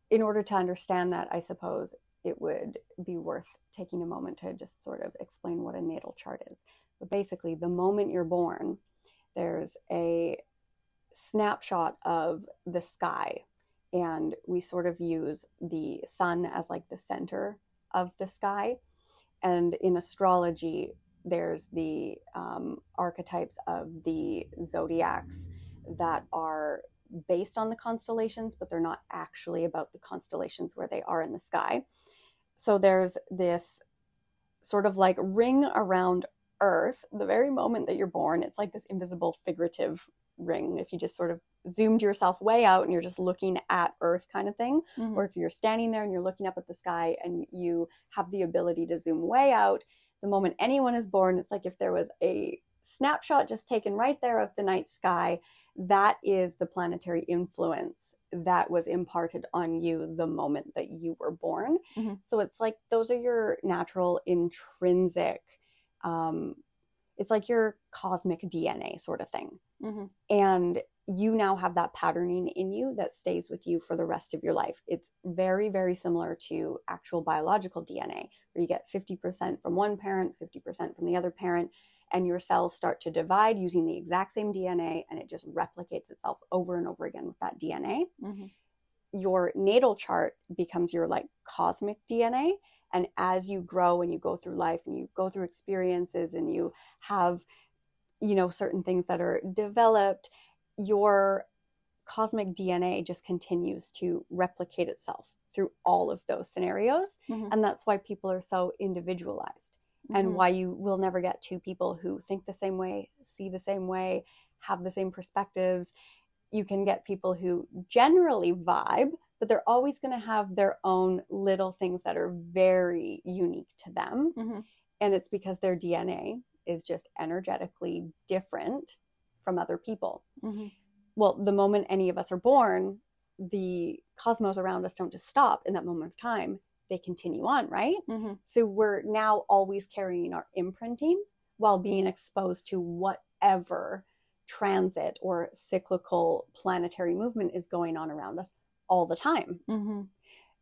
in order to understand that i suppose it would be worth taking a moment to just sort of explain what a natal chart is but basically the moment you're born there's a snapshot of the sky and we sort of use the sun as like the center of the sky and in astrology there's the um, archetypes of the zodiacs that are based on the constellations, but they're not actually about the constellations where they are in the sky. So there's this sort of like ring around Earth, the very moment that you're born. It's like this invisible figurative ring. If you just sort of zoomed yourself way out and you're just looking at Earth, kind of thing Mhm. or if you're standing there and you're looking up at the sky and you have the ability to zoom way out, the moment anyone is born, it's like if there was a snapshot just taken right there of the night sky, that is the planetary influence that was imparted on you the moment that you were born. Mhm. So it's like those are your natural intrinsic, um, it's like your cosmic DNA sort of thing Mhm. and you now have that patterning in you that stays with you for the rest of your life. It's very, very similar to actual biological DNA, where you get 50% from one parent, 50% from the other parent, and your cells start to divide using the exact same DNA, and it just replicates itself over and over again with that DNA. Mhm. Your natal chart becomes your like cosmic DNA. And as you grow and you go through life and you go through experiences and you have, you know, certain things that are developed, your cosmic DNA just continues to replicate itself through all of those scenarios. Mhm. And that's why people are so individualized and Mhm. why you will never get two people who think the same way, see the same way, have the same perspectives. You can get people who generally vibe, but they're always going to have their own little things that are very unique to them. Mhm. And it's because their DNA is just energetically different from other people. Mhm. Well, the moment any of us are born, the cosmos around us don't just stop in that moment of time, they continue on, right? Mhm. So we're now always carrying our imprinting while being exposed to whatever transit or cyclical planetary movement is going on around us all the time. Mhm.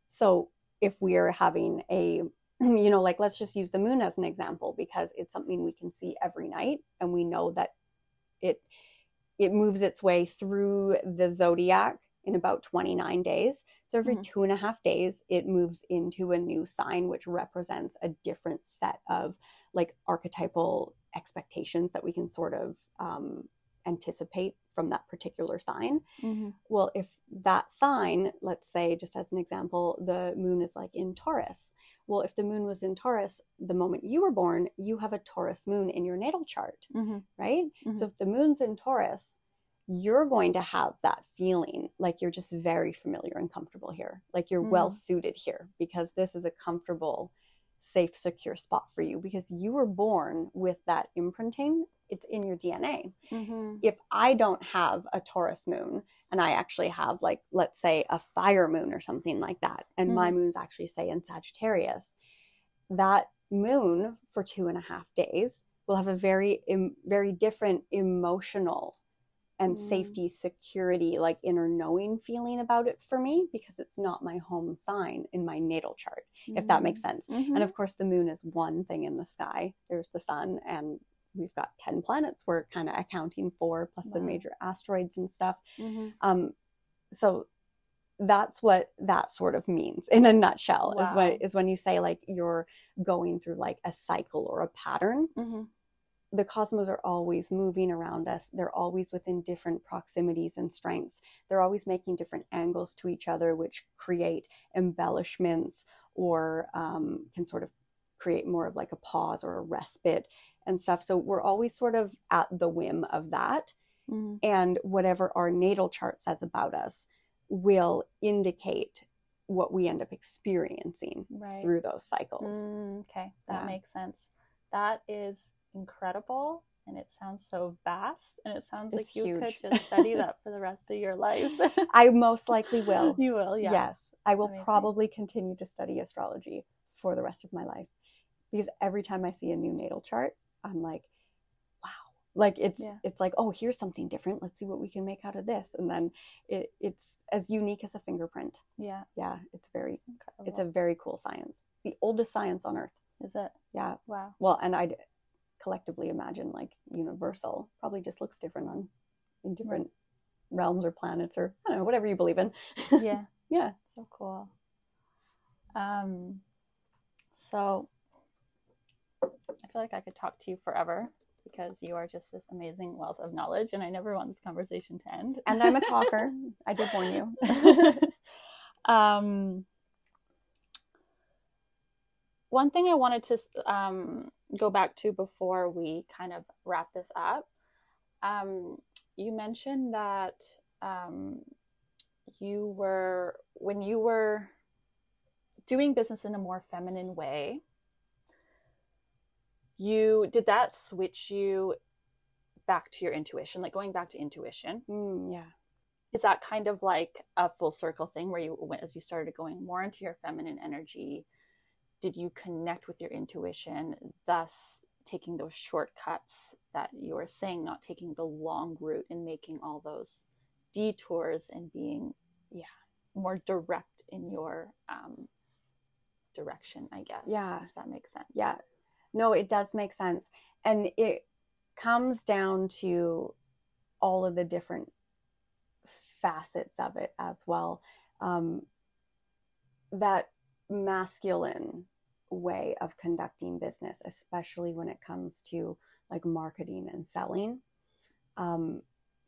So if we're having a, you know, like let's just use the moon as an example because it's something we can see every night and we know that it it moves its way through the zodiac in about 29 days. So every Mhm. two and a half days, it moves into a new sign, which represents a different set of like archetypal expectations that we can sort of um, anticipate from that particular sign. Mm-hmm. Well, if that sign, let's say, just as an example, the moon is like in Taurus. Well, if the moon was in Taurus the moment you were born, you have a Taurus moon in your natal chart, Mm-hmm. right? Mhm. So if the moon's in Taurus, you're going to have that feeling like you're just very familiar and comfortable here, like you're Mm. well suited here because this is a comfortable, safe, secure spot for you because you were born with that imprinting. It's in your DNA Mm-hmm. if I don't have a Taurus moon and I actually have like let's say a fire moon or something like that, and my moon's actually say in Sagittarius, that moon for two and a half days will have a very em- very different emotional and Mm. safety security like inner knowing feeling about it for me because it's not my home sign in my natal chart if that makes sense Mm-hmm. and of course, the moon is one thing in the sky. There's the sun, and we've got 10 planets we're kind of accounting for, plus the Wow. major asteroids and stuff. mm-hmm. Um, so that's what that sort of means in a nutshell is Wow. what is when you say like you're going through like a cycle or a pattern Mm-hmm. The cosmos are always moving around us. They're always within different proximities and strengths. They're always making different angles to each other, which create embellishments or um, can sort of create more of like a pause or a respite and stuff. So we're always sort of at the whim of that. Mm-hmm. And whatever our natal chart says about us will indicate what we end up experiencing Right. through those cycles. Mm, okay, that Yeah. makes sense. That is incredible, and it sounds so vast, and it sounds It's like you huge. could just study that for the rest of your life. I most likely will. you will, yeah. Yes, I will Amazing. probably continue to study astrology for the rest of my life because every time I see a new natal chart, I'm like, wow. Like it's Yeah. it's like, oh, here's something different. Let's see what we can make out of this. And then it, it's as unique as a fingerprint. Yeah, Yeah, it's very incredible. it's a very cool science. It's the oldest science on earth. Is it? Yeah. Wow. Well, and I'd collectively imagine like universal probably just looks different on in different realms or planets or I don't know, whatever you believe in. Yeah. yeah. So cool. Um, so I feel like I could talk to you forever because you are just this amazing wealth of knowledge, and I never want this conversation to end. And I'm a talker. I did warn you. um, one thing I wanted to um, go back to before we kind of wrap this up, um, you mentioned that um, you were when you were doing business in a more feminine way. You did that switch you back to your intuition, like going back to intuition Mm, yeah. is that kind of like a full circle thing where you went as you started going more into your feminine energy did you connect with your intuition thus taking those shortcuts that you were saying not taking the long route and making all those detours and being yeah more direct in your um direction i guess Yeah. if that makes sense Yeah. No, it does make sense. And it comes down to all of the different facets of it as well. Um, that masculine way of conducting business, especially when it comes to like marketing and selling. Um,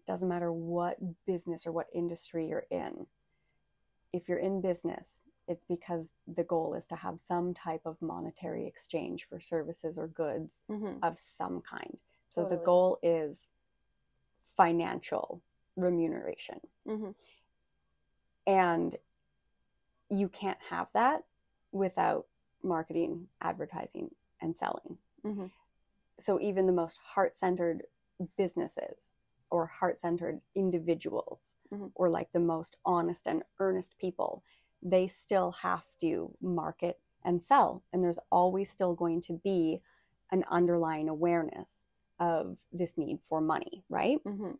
doesn't matter what business or what industry you're in. If you're in business, it's because the goal is to have some type of monetary exchange for services or goods Mhm. of some kind. So the goal is financial remuneration. Mhm. And you can't have that without marketing, advertising, and selling. Mhm. So even the most heart centered businesses or heart centered individuals Mhm. or like the most honest and earnest people, they still have to market and sell. And there's always still going to be an underlying awareness of this need for money, right? Mhm.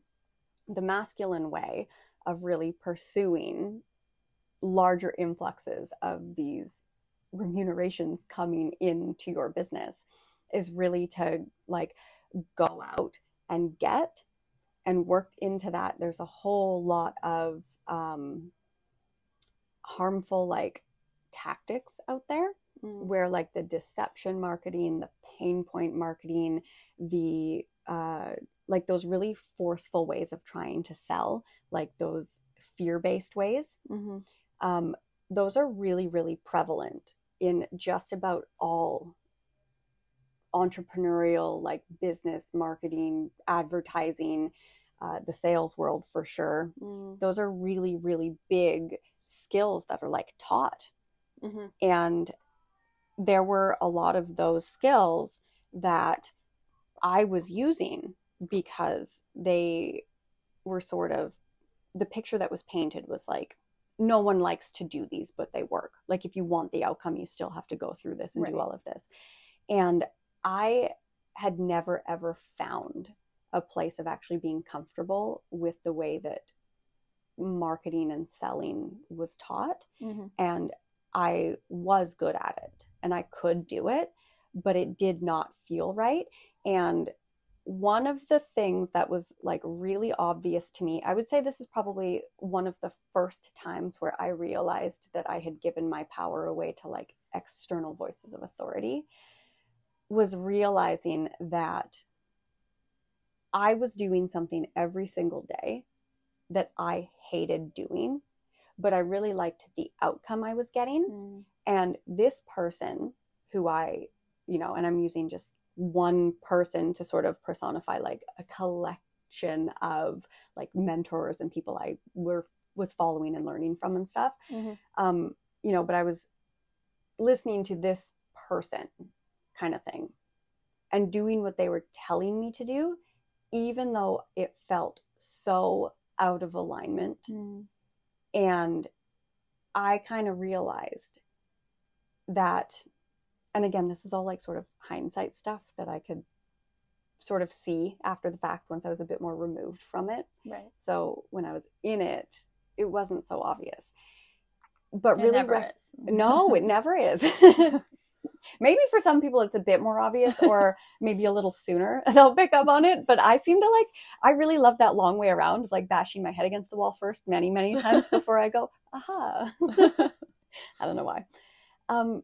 the masculine way of really pursuing larger influxes of these remunerations coming into your business is really to like go out and get and work into that, there's a whole lot of um, harmful like tactics out there Mm. where like the deception marketing, the pain point marketing, the uh, like those really forceful ways of trying to sell, like those fear based ways, Mhm. um, those are really, really prevalent in just about all entrepreneurial, like business, marketing, advertising, uh, the sales world for sure. Mm. Those are really, really big skills that are like taught. Mhm. And there were a lot of those skills that I was using because they were sort of the picture that was painted was like no one likes to do these but they work like if you want the outcome you still have to go through this and do all of this and i had never ever found a place of actually being comfortable with the way that marketing and selling was taught Mhm. and I was good at it and I could do it, but it did not feel right. And one of the things that was like really obvious to me, I would say this is probably one of the first times where I realized that I had given my power away to like external voices of authority, was realizing that I was doing something every single day that I hated doing, but I really liked the outcome I was getting. Mm. And this person who I, you know, and I'm using just one person to sort of personify like a collection of like mentors and people I were was following and learning from and stuff. Mhm. Um, you know, but I was listening to this person kind of thing and doing what they were telling me to do, even though it felt so out of alignment Mm. and I kind of realized that, and again, this is all like sort of hindsight stuff that I could sort of see after the fact once I was a bit more removed from it. Right. So when I was in it, it wasn't so obvious. But It really, is. no, it never is. maybe for some people it's a bit more obvious or maybe a little sooner they'll pick up on it but i seem to like i really love that long way around of like bashing my head against the wall first many many times before i go aha i don't know why um,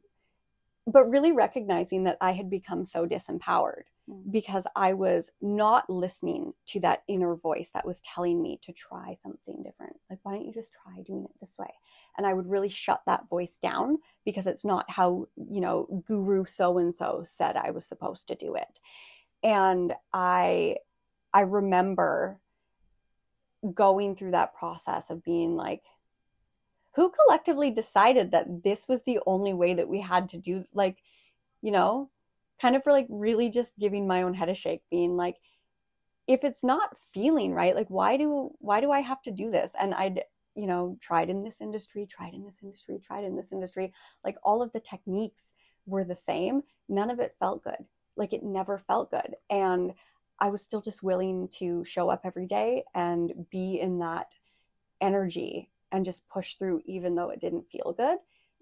but really recognizing that i had become so disempowered Mm. because i was not listening to that inner voice that was telling me to try something different. Like why don't you just try doing it this way? And i would really shut that voice down because it's not how you know guru so and so said i was supposed to do it. And i i remember going through that process of being like who collectively decided that this was the only way that we had to do like you know kind of for like really just giving my own head a shake being like if it's not feeling right like why do why do i have to do this? And i'd you know tried in this industry tried in this industry tried in this industry. Like all of the techniques were the same. None of it felt good. Like it never felt good. And i was still just willing to show up every day and be in that energy and just push through even though it didn't feel good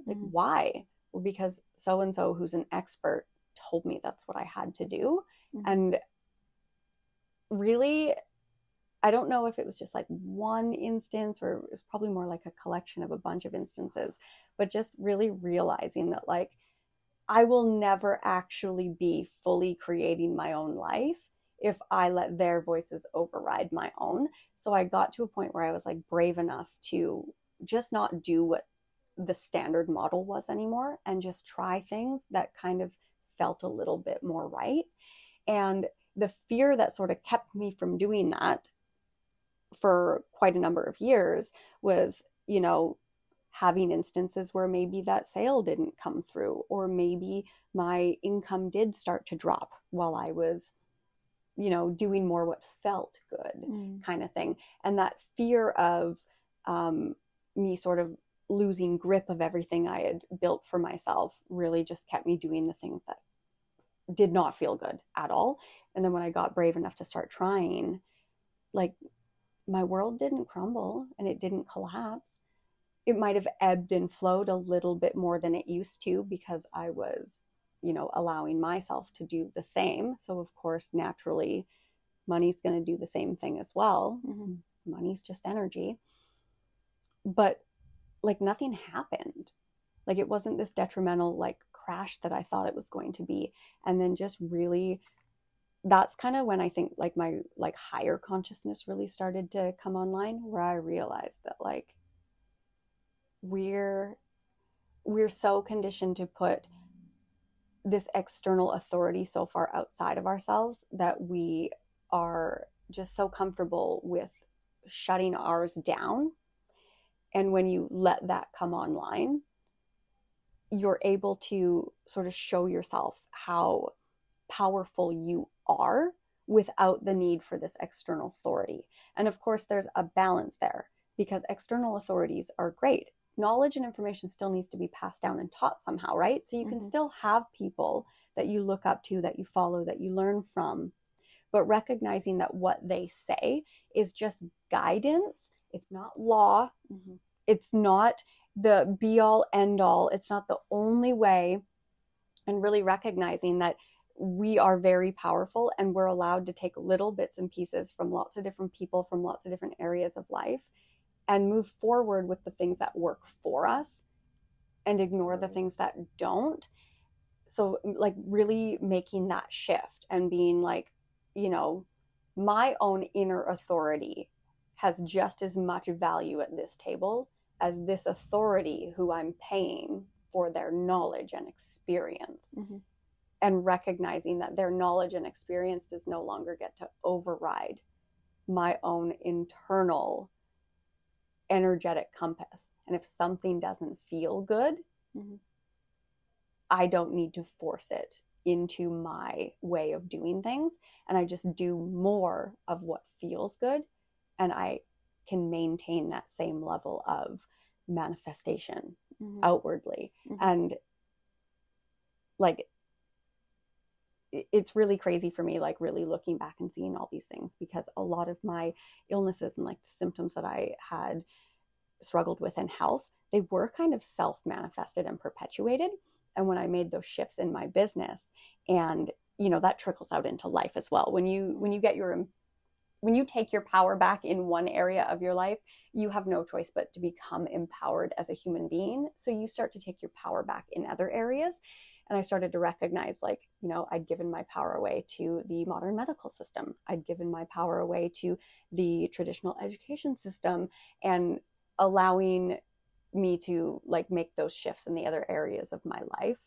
like Mhm. why well because so and so who's an expert told me that's what i had to do Mhm. and really i don't know if it was just like one instance or it was probably more like a collection of a bunch of instances but just really realizing that like i will never actually be fully creating my own life if i let their voices override my own. So i got to a point where i was like brave enough to just not do what the standard model was anymore and just try things that kind of felt a little bit more right. And the fear that sort of kept me from doing that for quite a number of years was, you know, having instances where maybe that sale didn't come through, or maybe my income did start to drop while I was, you know, doing more what felt good Mm. kind of thing. And that fear of um, me sort of losing grip of everything I had built for myself really just kept me doing the things that did not feel good at all. And then when I got brave enough to start trying, like my world didn't crumble and it didn't collapse. It might have ebbed and flowed a little bit more than it used to because I was, you know, allowing myself to do the same. So, of course, naturally, money's going to do the same thing as well. Mhm. Money's just energy. But like nothing happened. Like it wasn't this detrimental like crash that I thought it was going to be. And then just really that's kind of when I think like my like higher consciousness really started to come online where I realized that like we're we're so conditioned to put this external authority so far outside of ourselves that we are just so comfortable with shutting ours down. And when you let that come online, you're able to sort of show yourself how powerful you are without the need for this external authority. And of course, there's a balance there because external authorities are great. Knowledge and information still needs to be passed down and taught somehow, right? So you can Mhm. still have people that you look up to, that you follow, that you learn from, but recognizing that what they say is just guidance. It's not law. Mhm. It's not the be all end all. It's not the only way. And really recognizing that we are very powerful and we're allowed to take little bits and pieces from lots of different people, from lots of different areas of life, and move forward with the things that work for us and ignore the things that don't. So, like, really making that shift and being like, you know, my own inner authority has just as much value at this table as this authority who I'm paying for their knowledge and experience. Mhm. And recognizing that their knowledge and experience does no longer get to override my own internal energetic compass. And if something doesn't feel good, Mhm. I don't need to force it into my way of doing things. And I just do more of what feels good. And I can maintain that same level of manifestation Mhm. outwardly. Mhm. And like, it's really crazy for me, like, really looking back and seeing all these things because a lot of my illnesses and like the symptoms that I had struggled with in health, they were kind of self manifested and perpetuated. And when I made those shifts in my business, and you know that trickles out into life as well. When you when you get your when you take your power back in one area of your life, you have no choice but to become empowered as a human being. So you start to take your power back in other areas. And I started to recognize, like, you know, I'd given my power away to the modern medical system. I'd given my power away to the traditional education system and allowing me to like make those shifts in the other areas of my life.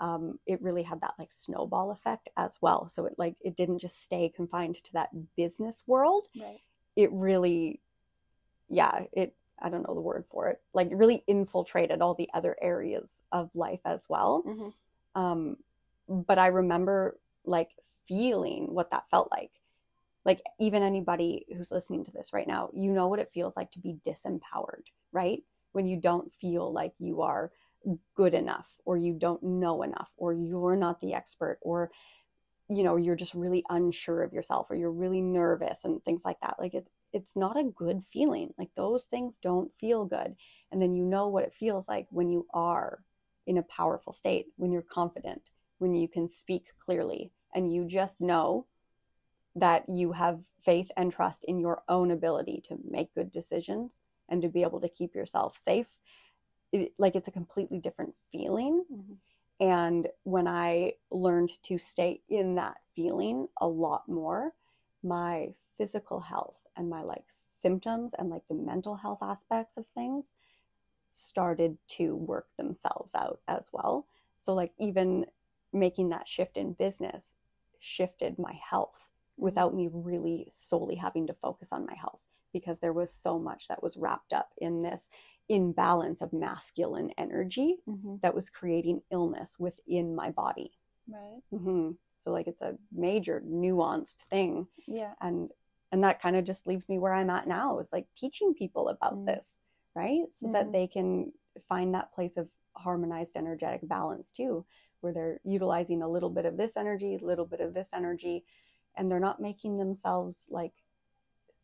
Um, it really had that like snowball effect as well. So it like it didn't just stay confined to that business world Right. it really yeah it i don't know the word for it like really infiltrated all the other areas of life as well Mhm. Um but i remember like feeling what that felt like. Like even anybody who's listening to this right now you know what it feels like to be disempowered right? When you don't feel like you are good enough or you don't know enough or you're not the expert or you know you're just really unsure of yourself or you're really nervous and things like that. Like it, it's not a good feeling. Like those things don't feel good. And then you know what it feels like when you are in a powerful state when you're confident when you can speak clearly and you just know that you have faith and trust in your own ability to make good decisions and to be able to keep yourself safe it, like it's a completely different feeling Mhm. and when I learned to stay in that feeling a lot more, my physical health and my like symptoms and like the mental health aspects of things started to work themselves out as well. So, like, even making that shift in business shifted my health without me really solely having to focus on my health because there was so much that was wrapped up in this imbalance of masculine energy Mhm. that was creating illness within my body. Right. hmm So like it's a major nuanced thing, Yeah. and and that kind of just leaves me where I'm at now is like teaching people about Mm. this, right? So Mhm. that they can find that place of harmonized energetic balance too, where they're utilizing a little bit of this energy, a little bit of this energy, and they're not making themselves like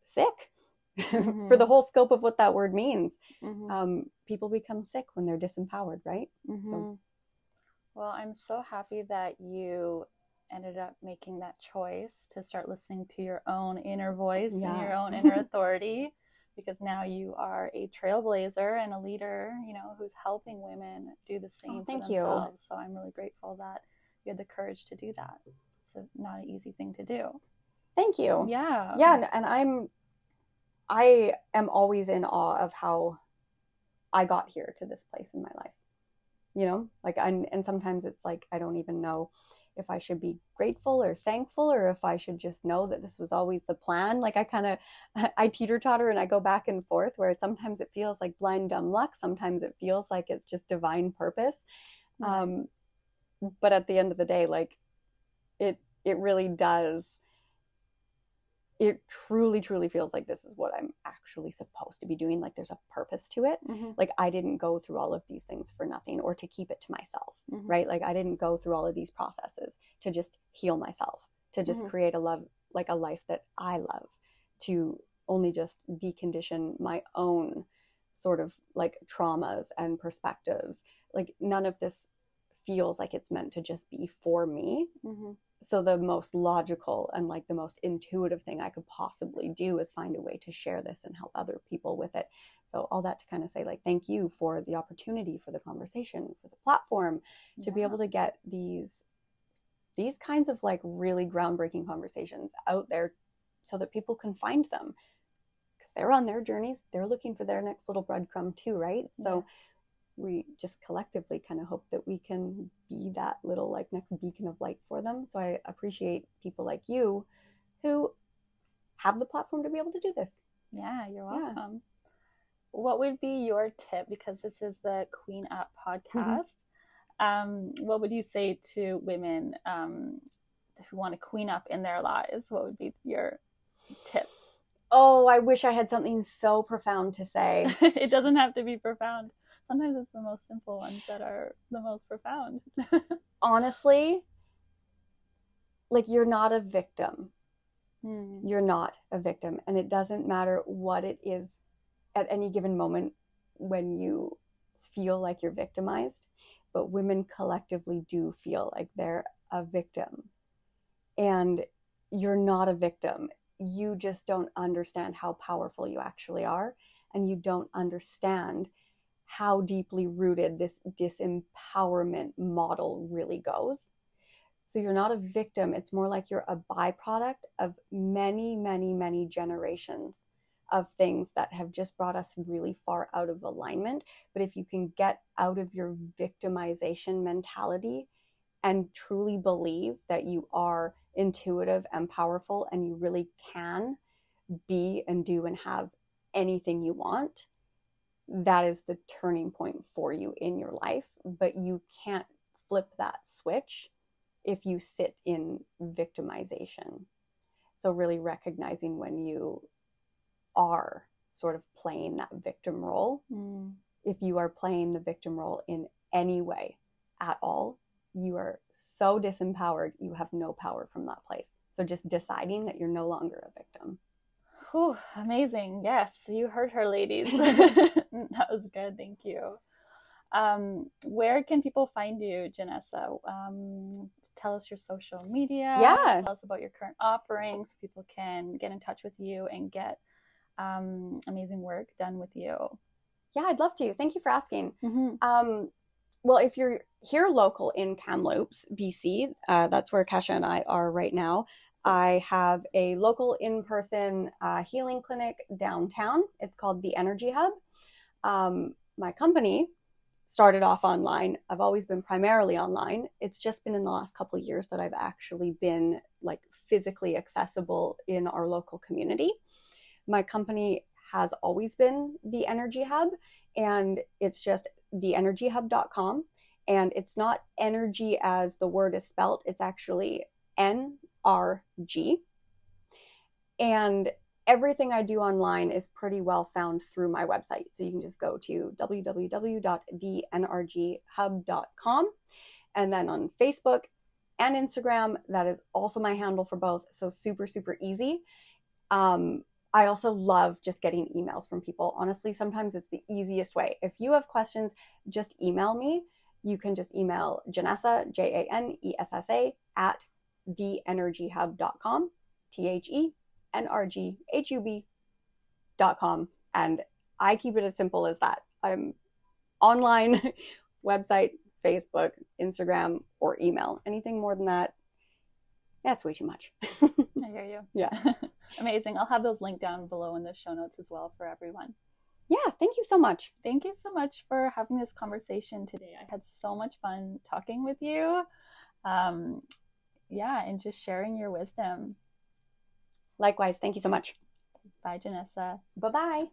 sick. For the Mhm. whole scope of what that word means, Mhm. um, people become sick when they're disempowered, right? Mhm. Well, I'm so happy that you ended up making that choice to start listening to your own inner voice Yeah. and your own inner authority because now you are a trailblazer and a leader, you know, who's helping women do the oh, same Oh, thank you. So I'm really grateful that you had the courage to do that. It's a, not an easy thing to do. Thank you. Yeah. Yeah, and, and I'm I am always in awe of how I got here to this place in my life. You know, like and and sometimes it's like I don't even know if I should be grateful or thankful or if I should just know that this was always the plan. Like I kind of I teeter totter and I go back and forth where sometimes it feels like blind dumb luck, sometimes it feels like it's just divine purpose. Right. Um but at the end of the day like it it really does it truly truly feels like this is what i'm actually supposed to be doing like there's a purpose to it Mhm. like i didn't go through all of these things for nothing or to keep it to myself Mhm. right like i didn't go through all of these processes to just heal myself to just Mhm. create a love like a life that i love to only just decondition my own sort of like traumas and perspectives like none of this feels like it's meant to just be for me Mhm. So the most logical and like the most intuitive thing i could possibly do is find a way to share this and help other people with it. So all that to kind of say like thank you for the opportunity for the conversation for the platform to be able to get these these kinds of like really groundbreaking conversations out there so that people can find them. Because they're on their journeys. They're looking for their next little breadcrumb too right? So we just collectively kind of hope that we can be that little like next beacon of light for them so i appreciate people like you who have the platform to be able to do this Yeah, you're Yeah. welcome. What would be your tip? Because this is the Queen Up Mm-hmm. podcast. Um, what would you say to women um, who want to queen up in their lives? What would be your tip? oh i wish i had something so profound to say it doesn't have to be profound. Sometimes it's the most simple ones that are the most profound. honestly like you're not a victim Hmm. you're not a victim and it doesn't matter what it is at any given moment when you feel like you're victimized but women collectively do feel like they're a victim and you're not a victim you just don't understand how powerful you actually are and you don't understand how deeply rooted this disempowerment model really goes so you're not a victim. It's more like you're a byproduct of many, many, many generations of things that have just brought us really far out of alignment. But if you can get out of your victimization mentality and truly believe that you are intuitive and powerful and you really can be and do and have anything you want, that is the turning point for you in your life. But you can't flip that switch if you sit in victimization. So, really recognizing when you are sort of playing that victim role. Hmm. If you are playing the victim role in any way at all, you are so disempowered, you have no power from that place. So, just deciding that you're no longer a victim. Whew, amazing. Yes, you heard her, ladies. that was good. Thank you. Um, where can people find you, Janessa? Um, tell us your social media. Yeah. Tell us about your current offerings. so People can get in touch with you and get um, amazing work done with you. Yeah, I'd love to. Thank you for asking. Mm-hmm. Um, well, if you're here local in Kamloops, BC, uh, that's where Kesha and I are right now. I have a local in person uh, healing clinic downtown. It's called the Energy Hub. Um, my company started off online. I've always been primarily online. It's just been in the last couple years that I've actually been like physically accessible in our local community. My company has always been the Energy Hub, and it's just theenergyhub.com. And it's not energy as the word is spelt, it's actually N R G. And everything I do online is pretty well found through my website. So you can just go to www.thenrghub.com. And then on Facebook and Instagram, that is also my handle for both. So super, super easy. Um, I also love just getting emails from people. Honestly, sometimes it's the easiest way. If you have questions, just email me. You can just email Janessa, J A N E S S A, at theenergyhub.com, T H E N R G H U B.com. And I keep it as simple as that. I'm online, website, Facebook, Instagram, or email. Anything more than that, that's way too much. I hear you. Yeah. Amazing. I'll have those linked down below in the show notes as well for everyone. Yeah, thank you so much. Thank you so much for having this conversation today. I had so much fun talking with you. Um, yeah, and just sharing your wisdom. Likewise, thank you so much. Bye, Janessa. Bye bye.